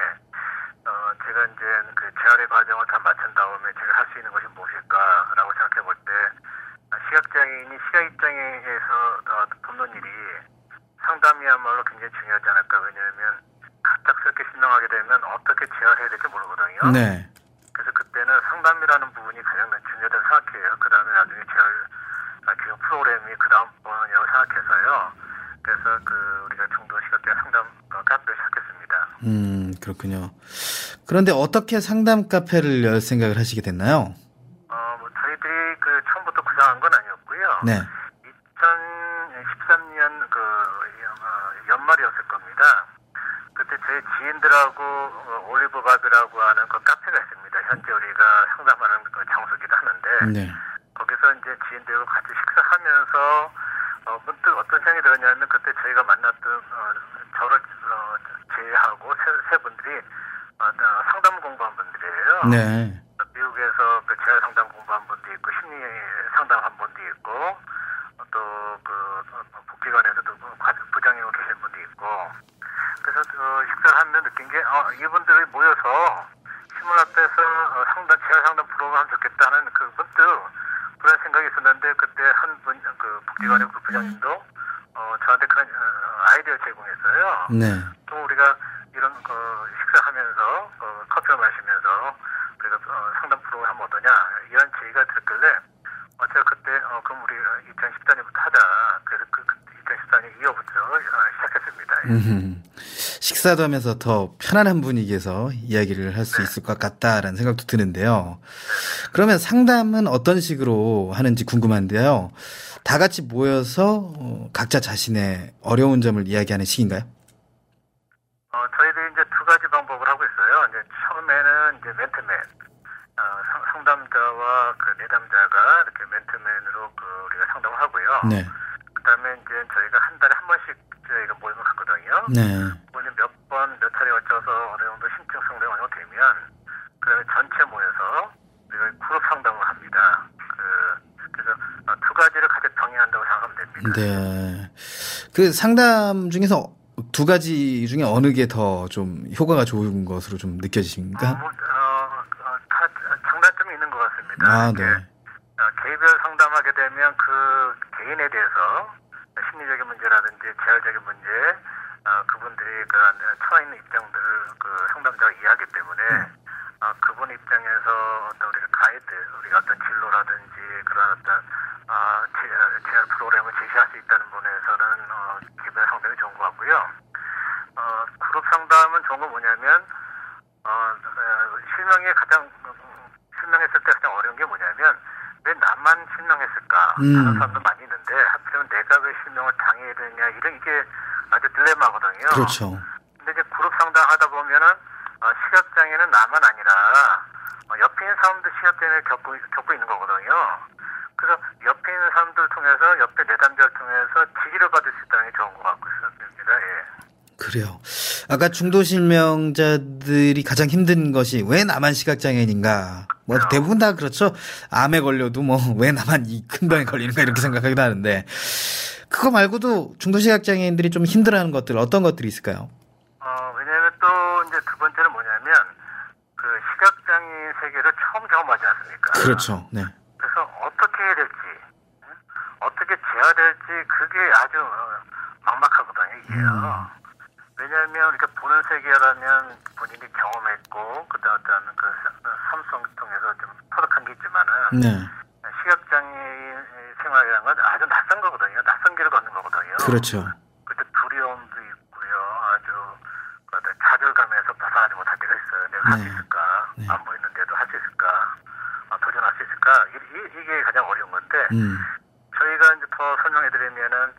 어 제가 이제 그 재활의 과정을 다 마친 다음에 제가 할 수 있는 것이 무엇일까라고 생각해 볼 때 시각장애인이 시각장애에서 어, 돕는 일이 상담이야말로 굉장히 중요하지 않을까 왜냐하면 갑작스럽게 실명하게 되면 어떻게 재활해야 될지 모르거든요. 네. 그래서 그때는 상담이라는 부분이 가장 중요하다고 생각해요. 그 다음에 나중에 아, 교육 프로그램이 그 다음 번이라고 생각해서요. 그래서 그 우리가 중도 시각장애 상담 어, 카페를 시작했습니다. 음, 그렇군요. 그런데 어떻게 상담 카페를 열 생각을 하시게 됐나요? 어, 뭐 저희들이 그 처음부터 구상한 건 아니었고요. 네. 2013년 그 어, 연말이었을 겁니다. 그때 저희 지인들하고 어, 올리브밥이라고 하는 그 카페가 있습니다. 현재 우리가 상담하는 그 장소기도 하는데 네. 거기서 이제 지인들과 같이 식사하면서 어, 문득 어떤 생각이 들었냐면 그때 저희가 만났던 어, 저를 어, 제외하고 세, 세 분들이 어, 어, 상담 공부한 분들이에요. 네. 미국에서 그 재활 상담 공부한 분도 있고 심리 상담 한 분도 있고 또그 복지관에서도 그 과- 부장님으로 계신 분도 있고 그래서 어, 식사를 하면 느낀 게 어, 이분들이 모여서 신문 앞에서 어, 상담 재활 상담 프로그램 하면 좋겠다는 그 문득 그런 생각이 있었는데 그때 한 분 그 복지관의 그 부장님도 어, 저한테 그런 어, 아이디어를 제공했어요. 네. 또 우리가 이런 그 식사하면서 어, 커피를 마시면서 우리가 어, 상담 프로그램 하면 어떠냐 이런 제의가 들길래 어, 제가 그때 어, 그럼 우리 2014년부터 하자 그래서 그 2014년 2월부터 어, 시작했습니다. 음, 식사도 하면서 더 편안한 분위기에서 이야기를 할 수 있을 것 같다라는 생각도 드는데요. 그러면 상담은 어떤 식으로 하는지 궁금한데요. 다 같이 모여서 어, 각자 자신의 어려운 점을 이야기하는 식인가요? 어, 저희들이 이제 두 가지 방법을 하고 있어요. 이제 처음에는 이제 멘트맨, 어, 상, 상담자와 그 내담자가 이렇게 멘트맨으로 그 우리가 상담을 하고요. 네. 그 다음에 이제 저희가 한 달에 한 번씩 저희가 모임을. 네. 모임 몇 번, 몇 차례 걸쳐서 어느 정도 심층 상담이 어느 정도 되면, 그 다음에 전체 모여서 우리가 그룹 상담을 합니다. 그, 그래서 어, 두 가지를 같이 병행한다고 생각하면 됩니다. 네. 그 상담 중에서 두 가지 중에 어느 게 더 좀 효과가 좋은 것으로 좀 느껴지십니까? 어, 어, 다 장단점이 있는 것 같습니다. 아, 네. 어, 개별 상담하게 되면 그 개인에 대해서 심리적인 문제라든지 재활적인 문제, 아, 그분들이 그런 어, 처해 있는 입장들을 그 상담자가 이해하기 때문에 음. 아, 그분 입장에서 어떤 우리가 가이드, 우리가 어떤 진로라든지 그런 어떤 아, 재활 프로그램을 제시할 수 있다는 분에서는 어, 기분 상당히 좋은 것 같고요. 어, 그룹 상담은 좋은 건 뭐냐면 어, 어, 실명이 가장 실명했을 때 가장 어려운 게 뭐냐면 왜 나만 실명했을까 음. 하는 사람도 많이 있는데 하필이면 내가 왜 실명을 당해야 되냐 이런 이게 아주 딜레마거든요. 그렇죠. 근데 이제 그룹 상담하다 보면은 어, 시각장애는 나만 아니라 어, 옆에 있는 사람도 시각장애를 겪고, 겪고 있는 거거든요. 그래서 옆에 있는 사람들 통해서 옆에 내담자를 통해서 지지를 받을 수 있다는 게 좋은 것 같고 있습니다. 예. 그래요. 아까 중도 실명자들이 가장 힘든 것이 왜 나만 시각장애인인가? 뭐 대부분 다 그렇죠. 암에 걸려도 뭐 왜 나만 이 큰 병에 걸리는가 이렇게 생각하기도 하는데 그거 말고도 중도 시각 장애인들이 좀 힘들어하는 것들 어떤 것들이 있을까요? 어, 왜냐면 또 이제 두 번째는 뭐냐면 그 시각 장애인 세계를 처음 경험하지 않습니까? 그렇죠. 네. 그래서 어떻게 해야 될지, 응? 어떻게 재야 될지 그게 아주 어, 막막하거든요, 이게요. 왜냐하면 이렇게 보는 세계라면 본인이 경험했고 그다음 어떤 그 삼성 통해서 좀 터득한 게 있지만은 네. 시각장애인 생활이라는 건 아주 낯선 거거든요. 낯선 길을 걷는 거거든요. 그렇죠. 그때 두려움도 있고요. 아주 그 좌절감에서 벗어나지 못할 때가 있어요. 내가 할수 네. 있을까? 안 보이는데도 할 수 있을까? 어, 도전할 수 있을까? 이, 이, 이게 가장 어려운 건데 음. 저희가 이제 더 설명해 드리면은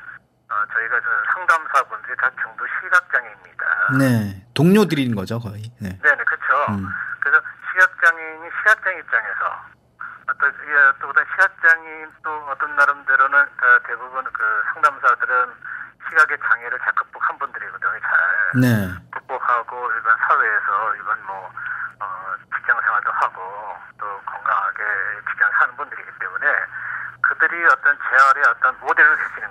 어, 저희가 저 상담사분들이 다 중도 시각장애입니다. 네. 동료들인 거죠, 거의. 네. 네네, 그렇죠. 음. 그래서 시각장애인이 시각장애 입장에서 어떤 예, 또 어떤 시각장애인 또 어떤 나름대로는 어, 대부분 그 상담사들은 시각의 장애를 잘 극복한 분들이거든요. 잘 네. 극복하고 일반 사회에서 일반 뭐 어, 직장 생활도 하고 또 건강하게 직장 사는 분들이기 때문에 그들이 어떤 재활의 어떤 모델을 거죠.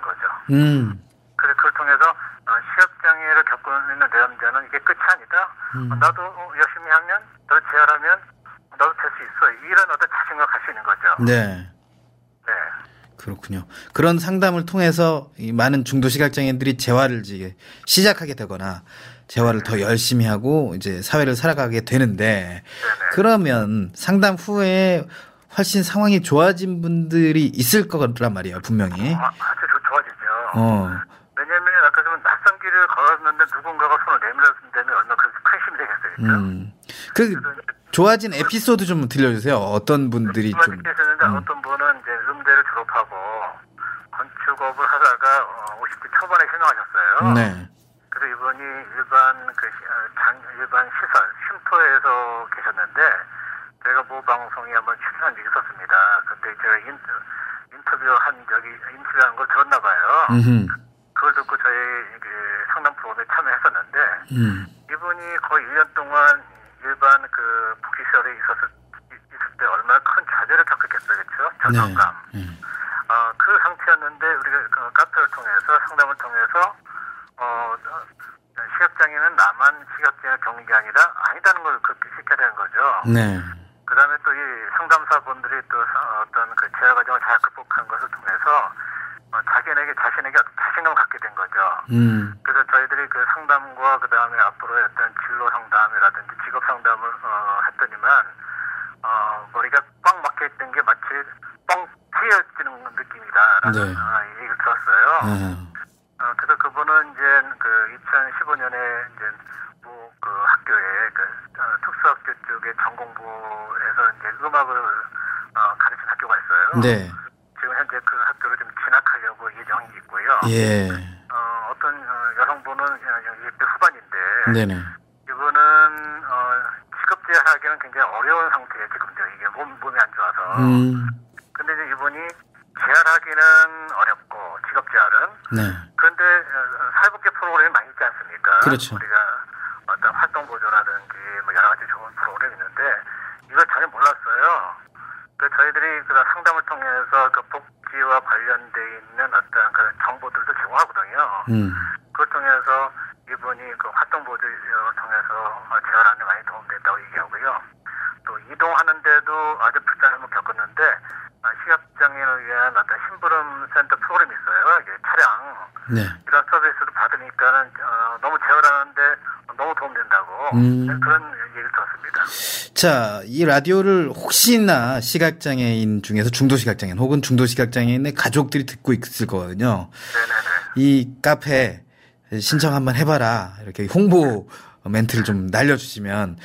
음. 그래서 그걸 통해서 어, 시각장애를 겪고 있는 내담자는 이게 끝이 아니다. 음. 어, 나도 어, 열심히 하면, 너 재활하면 너도 될 수 있어. 이런 어떤 자신감을 갖수 있는 거죠. 네. 네. 그렇군요. 그런 상담을 통해서 이 많은 중도 시각장애인들이 재활을 이제 시작하게 되거나 재활을 더 열심히 하고 이제 사회를 살아가게 되는데 그러면 상담 후에 훨씬 상황이 좋아진 분들이 있을 거란 말이에요, 분명히. 아. 어. 왜냐면 아까 좀 낯선 길을 걸었는데 누군가가 손을 내밀었다면 얼마나 큰 힘이 되겠어요. 그죠? 음. 그 좋아진 에피소드 좀 들려주세요. 어떤 분들이 좀. 말씀드렸는데 어떤 분은 이제 음대를 졸업하고 건축업을 하다가 어, 50대 초반에 실명하셨어요. 네. 그래서 이분이 일반 그 시- 어, 장, 일반 시설 쉼터에서 계셨는데 제가 모 방송에 한번 출연한 적이 있었습니다. 그때 제가 인터, 인터뷰한 적이 인터뷰한 걸 들었나 봐요. 음흠. 그걸 듣고 저희 그 상담 프로그램에 참여했었는데 음. 이분이 거의 1년 동안 일반 그 복지 시설에 있었을 있을 때 얼마나 큰 좌절을 겪었겠어요, 그렇죠? 절망감. 어, 그 상태였는데 우리가 그 카페를 통해서 상담을 통해서 어, 어, 시각장애는 나만 시각장애 겪는 게 아니라 아니다는 걸 그렇게 시켜야 되는 거죠. 네. 그 다음에 또 이 상담사분들이 또 사- 어떤 그 재활 과정을 잘 극복한 것을 통해서 어, 자기에게 자신에게 어떤 자신감을 갖게 된 거죠. 음. 그래서 저희들이 그 상담과 그 다음에 앞으로의 어떤 진로 상담이라든지 직업 상담을 어, 했더니만 어, 머리가 꽉 막혀 있던 게 마치 뻥 트여지는 느낌이다라는 네. 아, 이 얘기를 들었어요. 아. 어, 그래서 그분은 이제 그 2015년에 이제 뭐그 학교에 그 어, 쪽에 전공부에서 이제 음악을 어, 가르치는 학교가 있어요. 네. 지금 현재 그 학교를 좀 진학하려고 예정이 있고요. 예. 어, 어떤 어, 여성분은 20대 후반인데 네네. 이분은 어, 직업재활하기는 굉장히 어려운 상태예요. 지금도 이게 몸 몸이 안 좋아서. 음. 근데 이제 이분이 재활하기는 어렵고 직업 재활은 네. 그런데 어, 사회복지 프로그램이 많이 있지 않습니까? 그렇죠. 우리가 어떤 활동 보조라든지 뭐 여러 가지 좋은 프로그램이 있는데 이걸 전혀 몰랐어요. 그 저희들이 그 상담을 통해서 그 복지와 관련돼 있는 어떤 그 정보들도 제공하거든요. 음. 그걸 통해서 이분이 그 활동 보조를 통해서 어, 재활하는 데 많이 도움된다고 얘기하고요. 또 이동하는데도 아주 불편함을 겪었는데 아, 시각장애인을 위한 어떤 심부름 센터 프로그램이 있어요. 이게 차량 네. 이런 서비스를 받으니까는 어, 너무 재활하는데 너무 도움된다고 음. 네, 그런 얘기를 들었습니다. 자, 이 라디오를 혹시나 시각장애인 중에서 중도시각장애인 혹은 중도시각장애인의 가족들이 듣고 있을 거거든요. 이 카페 신청 한번 해봐라. 이렇게 홍보 멘트를 좀 날려주시면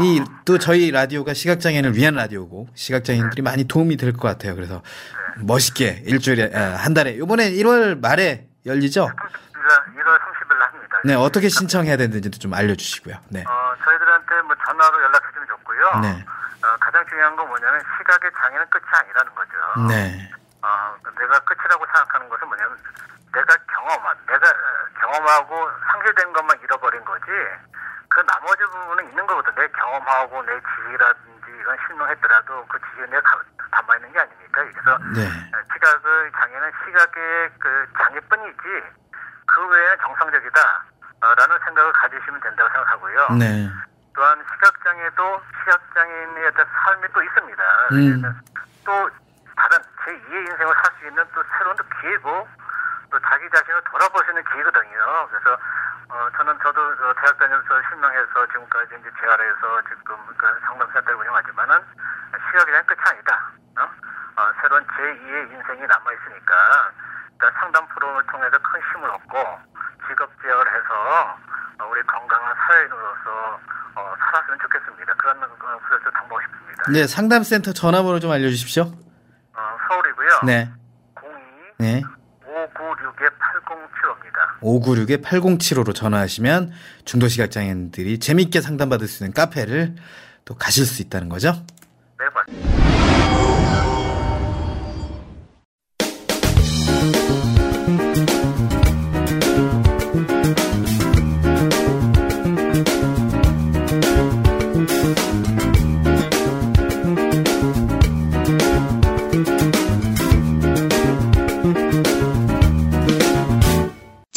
이 또 저희 라디오가 시각장애인을 위한 라디오고 시각장애인들이 많이 도움이 될 것 같아요. 그래서 멋있게 일주일에 아, 한 달에 이번에 1월 말에 열리죠? 1월 30일 날 합니다. 네, 어떻게 신청해야 되는지도 좀 알려주시고요. 네. 어, 전화로 좋고요. 네. 어, 가장 중요한 건 뭐냐면 시각의 장애는 끝이 아니라는 거죠. 네. 어, 내가 끝이라고 생각하는 것은 뭐냐면 내가 경험한, 내가 어, 경험하고 상실된 것만 잃어버린 거지 그 나머지 부분은 있는 거거든. 내 경험하고 내 지위라든지 이건 실명했더라도 그 지위에 내가 가- 담아 있는 게 아닙니까? 그래서 네. 어, 시각의 장애는 시각의 그 장애뿐이지 그 외에는 정상적이다. 어, 라는 생각을 가지시면 된다고 생각하고요. 네. 또한 시각장애도 시각장애인의 어떤 삶이 또 있습니다. 음. 또 다른 제2의 인생을 살 수 있는 또 새로운 또 기회고 또 자기 자신을 돌아볼 수 있는 기회거든요. 그래서 어, 저는 저도 어, 대학 다니면서 실명해서 지금까지 이제 재활에서 지금 그 상담센터를 운영하지만은 시각이란 끝이 아니다. 어? 어, 새로운 제2의 인생이 남아있으니까 일단 상담 프로그램을 통해서 큰 힘을 얻고 직업 재활을 해서 어, 우리 건강한 사회인으로서 어, 살았으면 좋겠습니다. 그런 어, 그래서 당부하고 싶습니다. 네, 상담센터 전화번호 좀 알려주십시오. 어, 서울이고요. 네. 02 네. 596에 8075입니다. 596에 8075로 전화하시면 중도시각장애인들이 재밌게 상담받을 수 있는 카페를 또 가실 수 있다는 거죠. 네, 맞습니다.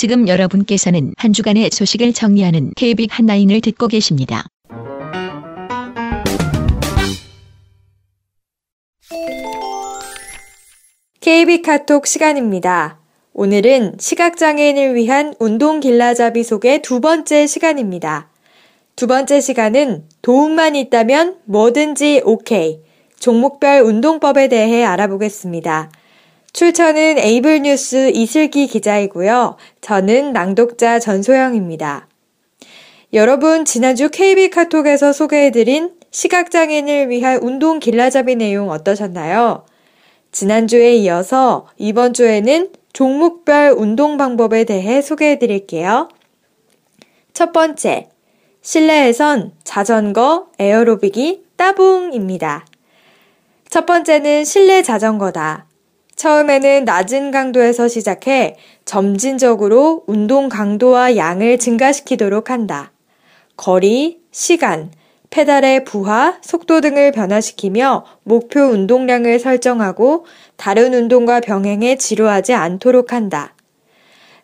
지금 여러분께서는 한 주간의 소식을 정리하는 KBIC 한라인을 듣고 계십니다. KB 카톡 시간입니다. 오늘은 시각장애인을 위한 운동 길라잡이 속의 두 번째 시간입니다. 두 번째 시간은 도움만 있다면 뭐든지 오케이. 종목별 운동법에 대해 알아보겠습니다. 출처는 에이블 뉴스 이슬기 기자이고요. 저는 낭독자 전소영입니다. 여러분, 지난주 KB 카톡에서 소개해드린 시각장애인을 위한 운동 길라잡이 내용 어떠셨나요? 지난주에 이어서 이번 주에는 종목별 운동 방법에 대해 소개해 드릴게요. 첫 번째, 실내에선 자전거, 에어로빅이 따봉입니다. 첫 번째는 실내 자전거다. 처음에는 낮은 강도에서 시작해 점진적으로 운동 강도와 양을 증가시키도록 한다. 거리, 시간, 페달의 부하, 속도 등을 변화시키며 목표 운동량을 설정하고 다른 운동과 병행해 지루하지 않도록 한다.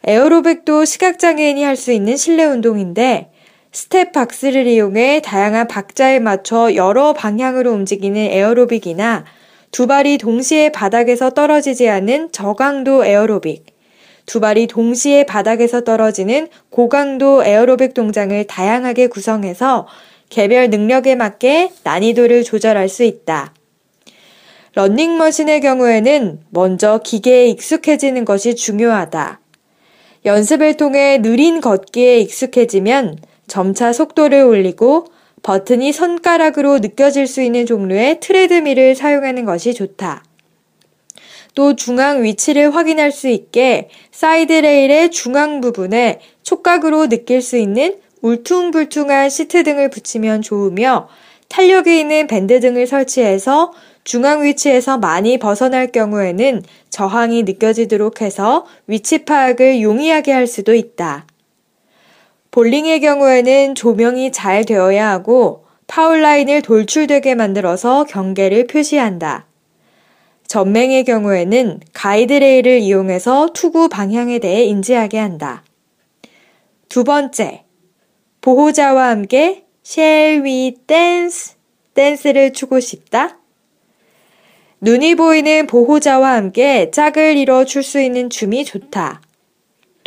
에어로빅도 시각장애인이 할 수 있는 실내 운동인데 스텝 박스를 이용해 다양한 박자에 맞춰 여러 방향으로 움직이는 에어로빅이나 두 발이 동시에 바닥에서 떨어지지 않은 저강도 에어로빅, 두 발이 동시에 바닥에서 떨어지는 고강도 에어로빅 동작을 다양하게 구성해서 개별 능력에 맞게 난이도를 조절할 수 있다. 런닝머신의 경우에는 먼저 기계에 익숙해지는 것이 중요하다. 연습을 통해 느린 걷기에 익숙해지면 점차 속도를 올리고 버튼이 손가락으로 느껴질 수 있는 종류의 트레드밀을 사용하는 것이 좋다. 또 중앙 위치를 확인할 수 있게 사이드 레일의 중앙 부분에 촉각으로 느낄 수 있는 울퉁불퉁한 시트 등을 붙이면 좋으며 탄력이 있는 밴드 등을 설치해서 중앙 위치에서 많이 벗어날 경우에는 저항이 느껴지도록 해서 위치 파악을 용이하게 할 수도 있다. 볼링의 경우에는 조명이 잘 되어야 하고 파울라인을 돌출되게 만들어서 경계를 표시한다. 전맹의 경우에는 가이드레일을 이용해서 투구 방향에 대해 인지하게 한다. 두 번째, 보호자와 함께 Shall we dance? 댄스를 추고 싶다? 눈이 보이는 보호자와 함께 짝을 이뤄 출 수 있는 춤이 좋다.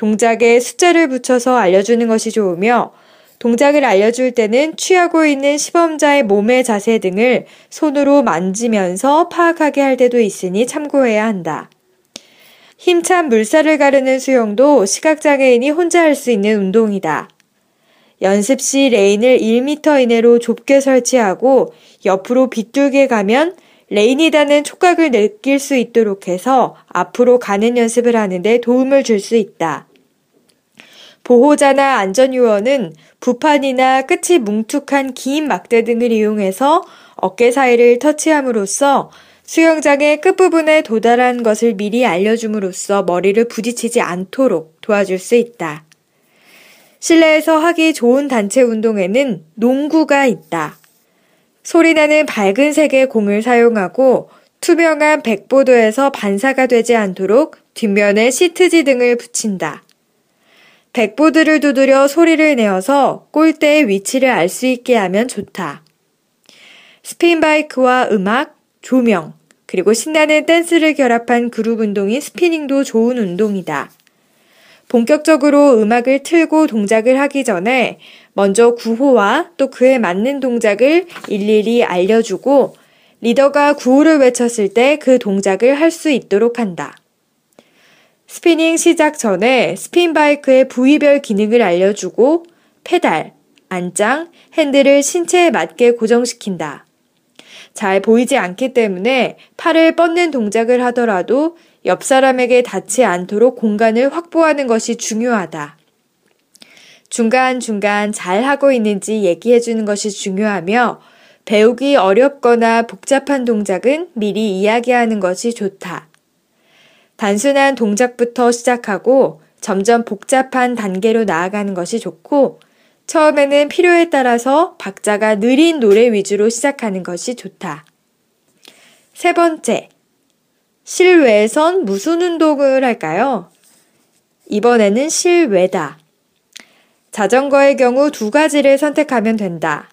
동작에 숫자를 붙여서 알려주는 것이 좋으며 동작을 알려줄 때는 취하고 있는 시범자의 몸의 자세 등을 손으로 만지면서 파악하게 할 때도 있으니 참고해야 한다. 힘찬 물살을 가르는 수영도 시각장애인이 혼자 할 수 있는 운동이다. 연습 시 레인을 1m 이내로 좁게 설치하고 옆으로 비뚤게 가면 레인이 닿는 촉각을 느낄 수 있도록 해서 앞으로 가는 연습을 하는데 도움을 줄 수 있다. 보호자나 안전요원은 부판이나 끝이 뭉툭한 긴 막대 등을 이용해서 어깨 사이를 터치함으로써 수영장의 끝부분에 도달한 것을 미리 알려줌으로써 머리를 부딪히지 않도록 도와줄 수 있다. 실내에서 하기 좋은 단체 운동에는 농구가 있다. 소리나는 밝은 색의 공을 사용하고 투명한 백보드에서 반사가 되지 않도록 뒷면에 시트지 등을 붙인다. 백보드를 두드려 소리를 내어서 골대의 위치를 알 수 있게 하면 좋다. 스핀바이크와 음악, 조명, 그리고 신나는 댄스를 결합한 그룹 운동인 스피닝도 좋은 운동이다. 본격적으로 음악을 틀고 동작을 하기 전에 먼저 구호와 또 그에 맞는 동작을 일일이 알려주고 리더가 구호를 외쳤을 때 그 동작을 할 수 있도록 한다. 스피닝 시작 전에 스핀 바이크의 부위별 기능을 알려주고 페달, 안장, 핸들을 신체에 맞게 고정시킨다. 잘 보이지 않기 때문에 팔을 뻗는 동작을 하더라도 옆 사람에게 닿지 않도록 공간을 확보하는 것이 중요하다. 중간중간 잘 하고 있는지 얘기해 주는 것이 중요하며 배우기 어렵거나 복잡한 동작은 미리 이야기하는 것이 좋다. 단순한 동작부터 시작하고 점점 복잡한 단계로 나아가는 것이 좋고 처음에는 필요에 따라서 박자가 느린 노래 위주로 시작하는 것이 좋다. 세 번째, 실외에선 무슨 운동을 할까요? 이번에는 실외다. 자전거의 경우 두 가지를 선택하면 된다.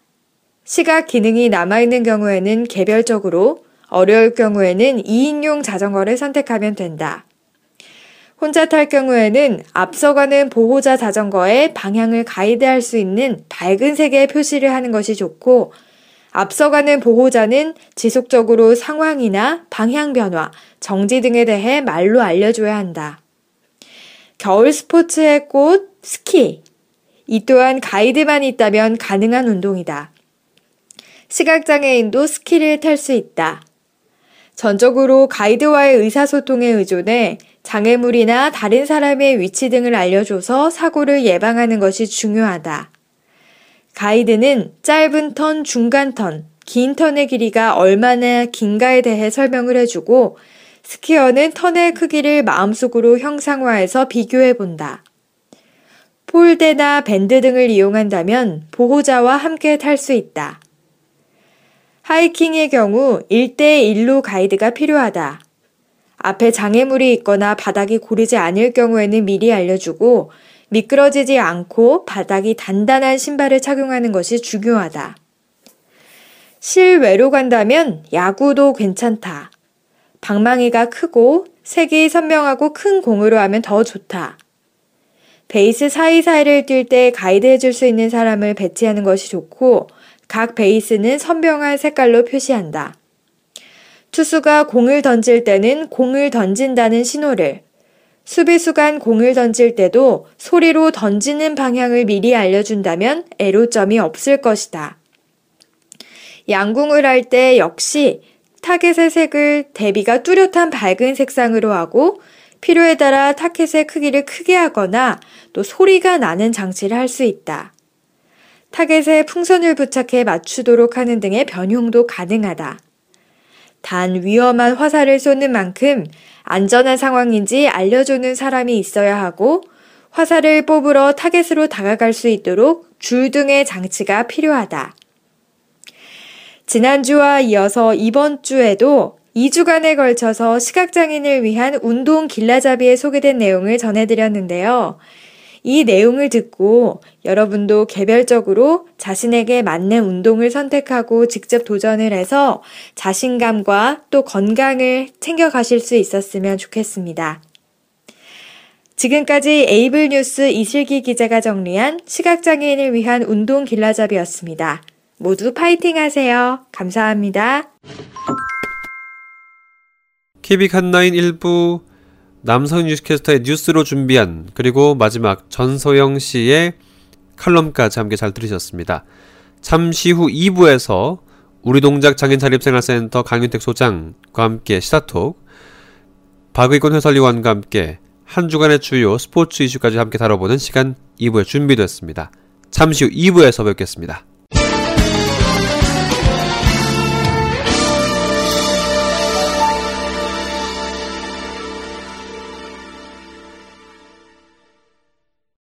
시각 기능이 남아있는 경우에는 개별적으로, 어려울 경우에는 2인용 자전거를 선택하면 된다. 혼자 탈 경우에는 앞서가는 보호자 자전거에 방향을 가이드할 수 있는 밝은 색의 표시를 하는 것이 좋고, 앞서가는 보호자는 지속적으로 상황이나 방향 변화, 정지 등에 대해 말로 알려줘야 한다. 겨울 스포츠의 꽃, 스키. 이 또한 가이드만 있다면 가능한 운동이다. 시각장애인도 스키를 탈 수 있다. 전적으로 가이드와의 의사소통에 의존해 장애물이나 다른 사람의 위치 등을 알려줘서 사고를 예방하는 것이 중요하다. 가이드는 짧은 턴, 중간 턴, 긴 턴의 길이가 얼마나 긴가에 대해 설명을 해주고 스키어는 턴의 크기를 마음속으로 형상화해서 비교해 본다. 폴대나 밴드 등을 이용한다면 보호자와 함께 탈 수 있다. 하이킹의 경우 1대1로 가이드가 필요하다. 앞에 장애물이 있거나 바닥이 고르지 않을 경우에는 미리 알려주고 미끄러지지 않고 바닥이 단단한 신발을 착용하는 것이 중요하다. 실외로 간다면 야구도 괜찮다. 방망이가 크고 색이 선명하고 큰 공으로 하면 더 좋다. 베이스 사이사이를 뛸 때 가이드 해줄 수 있는 사람을 배치하는 것이 좋고 각 베이스는 선명한 색깔로 표시한다. 투수가 공을 던질 때는 공을 던진다는 신호를, 수비수간 공을 던질 때도 소리로 던지는 방향을 미리 알려준다면 애로점이 없을 것이다. 양궁을 할 때 역시 타겟의 색을 대비가 뚜렷한 밝은 색상으로 하고 필요에 따라 타켓의 크기를 크게 하거나 또 소리가 나는 장치를 할 수 있다. 타겟에 풍선을 부착해 맞추도록 하는 등의 변형도 가능하다. 단 위험한 화살을 쏘는 만큼 안전한 상황인지 알려주는 사람이 있어야 하고 화살을 뽑으러 타겟으로 다가갈 수 있도록 줄 등의 장치가 필요하다. 지난주와 이어서 이번 주에도 2주간에 걸쳐서 시각장애인을 위한 운동 길라잡이에 소개된 내용을 전해드렸는데요. 이 내용을 듣고 여러분도 개별적으로 자신에게 맞는 운동을 선택하고 직접 도전을 해서 자신감과 또 건강을 챙겨가실 수 있었으면 좋겠습니다. 지금까지 에이블 뉴스 이슬기 기자가 정리한 시각장애인을 위한 운동 길라잡이였습니다. 모두 파이팅 하세요. 감사합니다. KBIC 한나인 일부 남성 뉴스캐스터의 뉴스로 준비한 그리고 마지막 전소영 씨의 칼럼까지 함께 잘 들으셨습니다. 잠시 후 2부에서 우리 동작 장인 자립생활센터 강윤택 소장과 함께 시사톡, 박의곤 해설위원과 함께 한 주간의 주요 스포츠 이슈까지 함께 다뤄보는 시간 2부에 준비됐습니다. 잠시 후 2부에서 뵙겠습니다.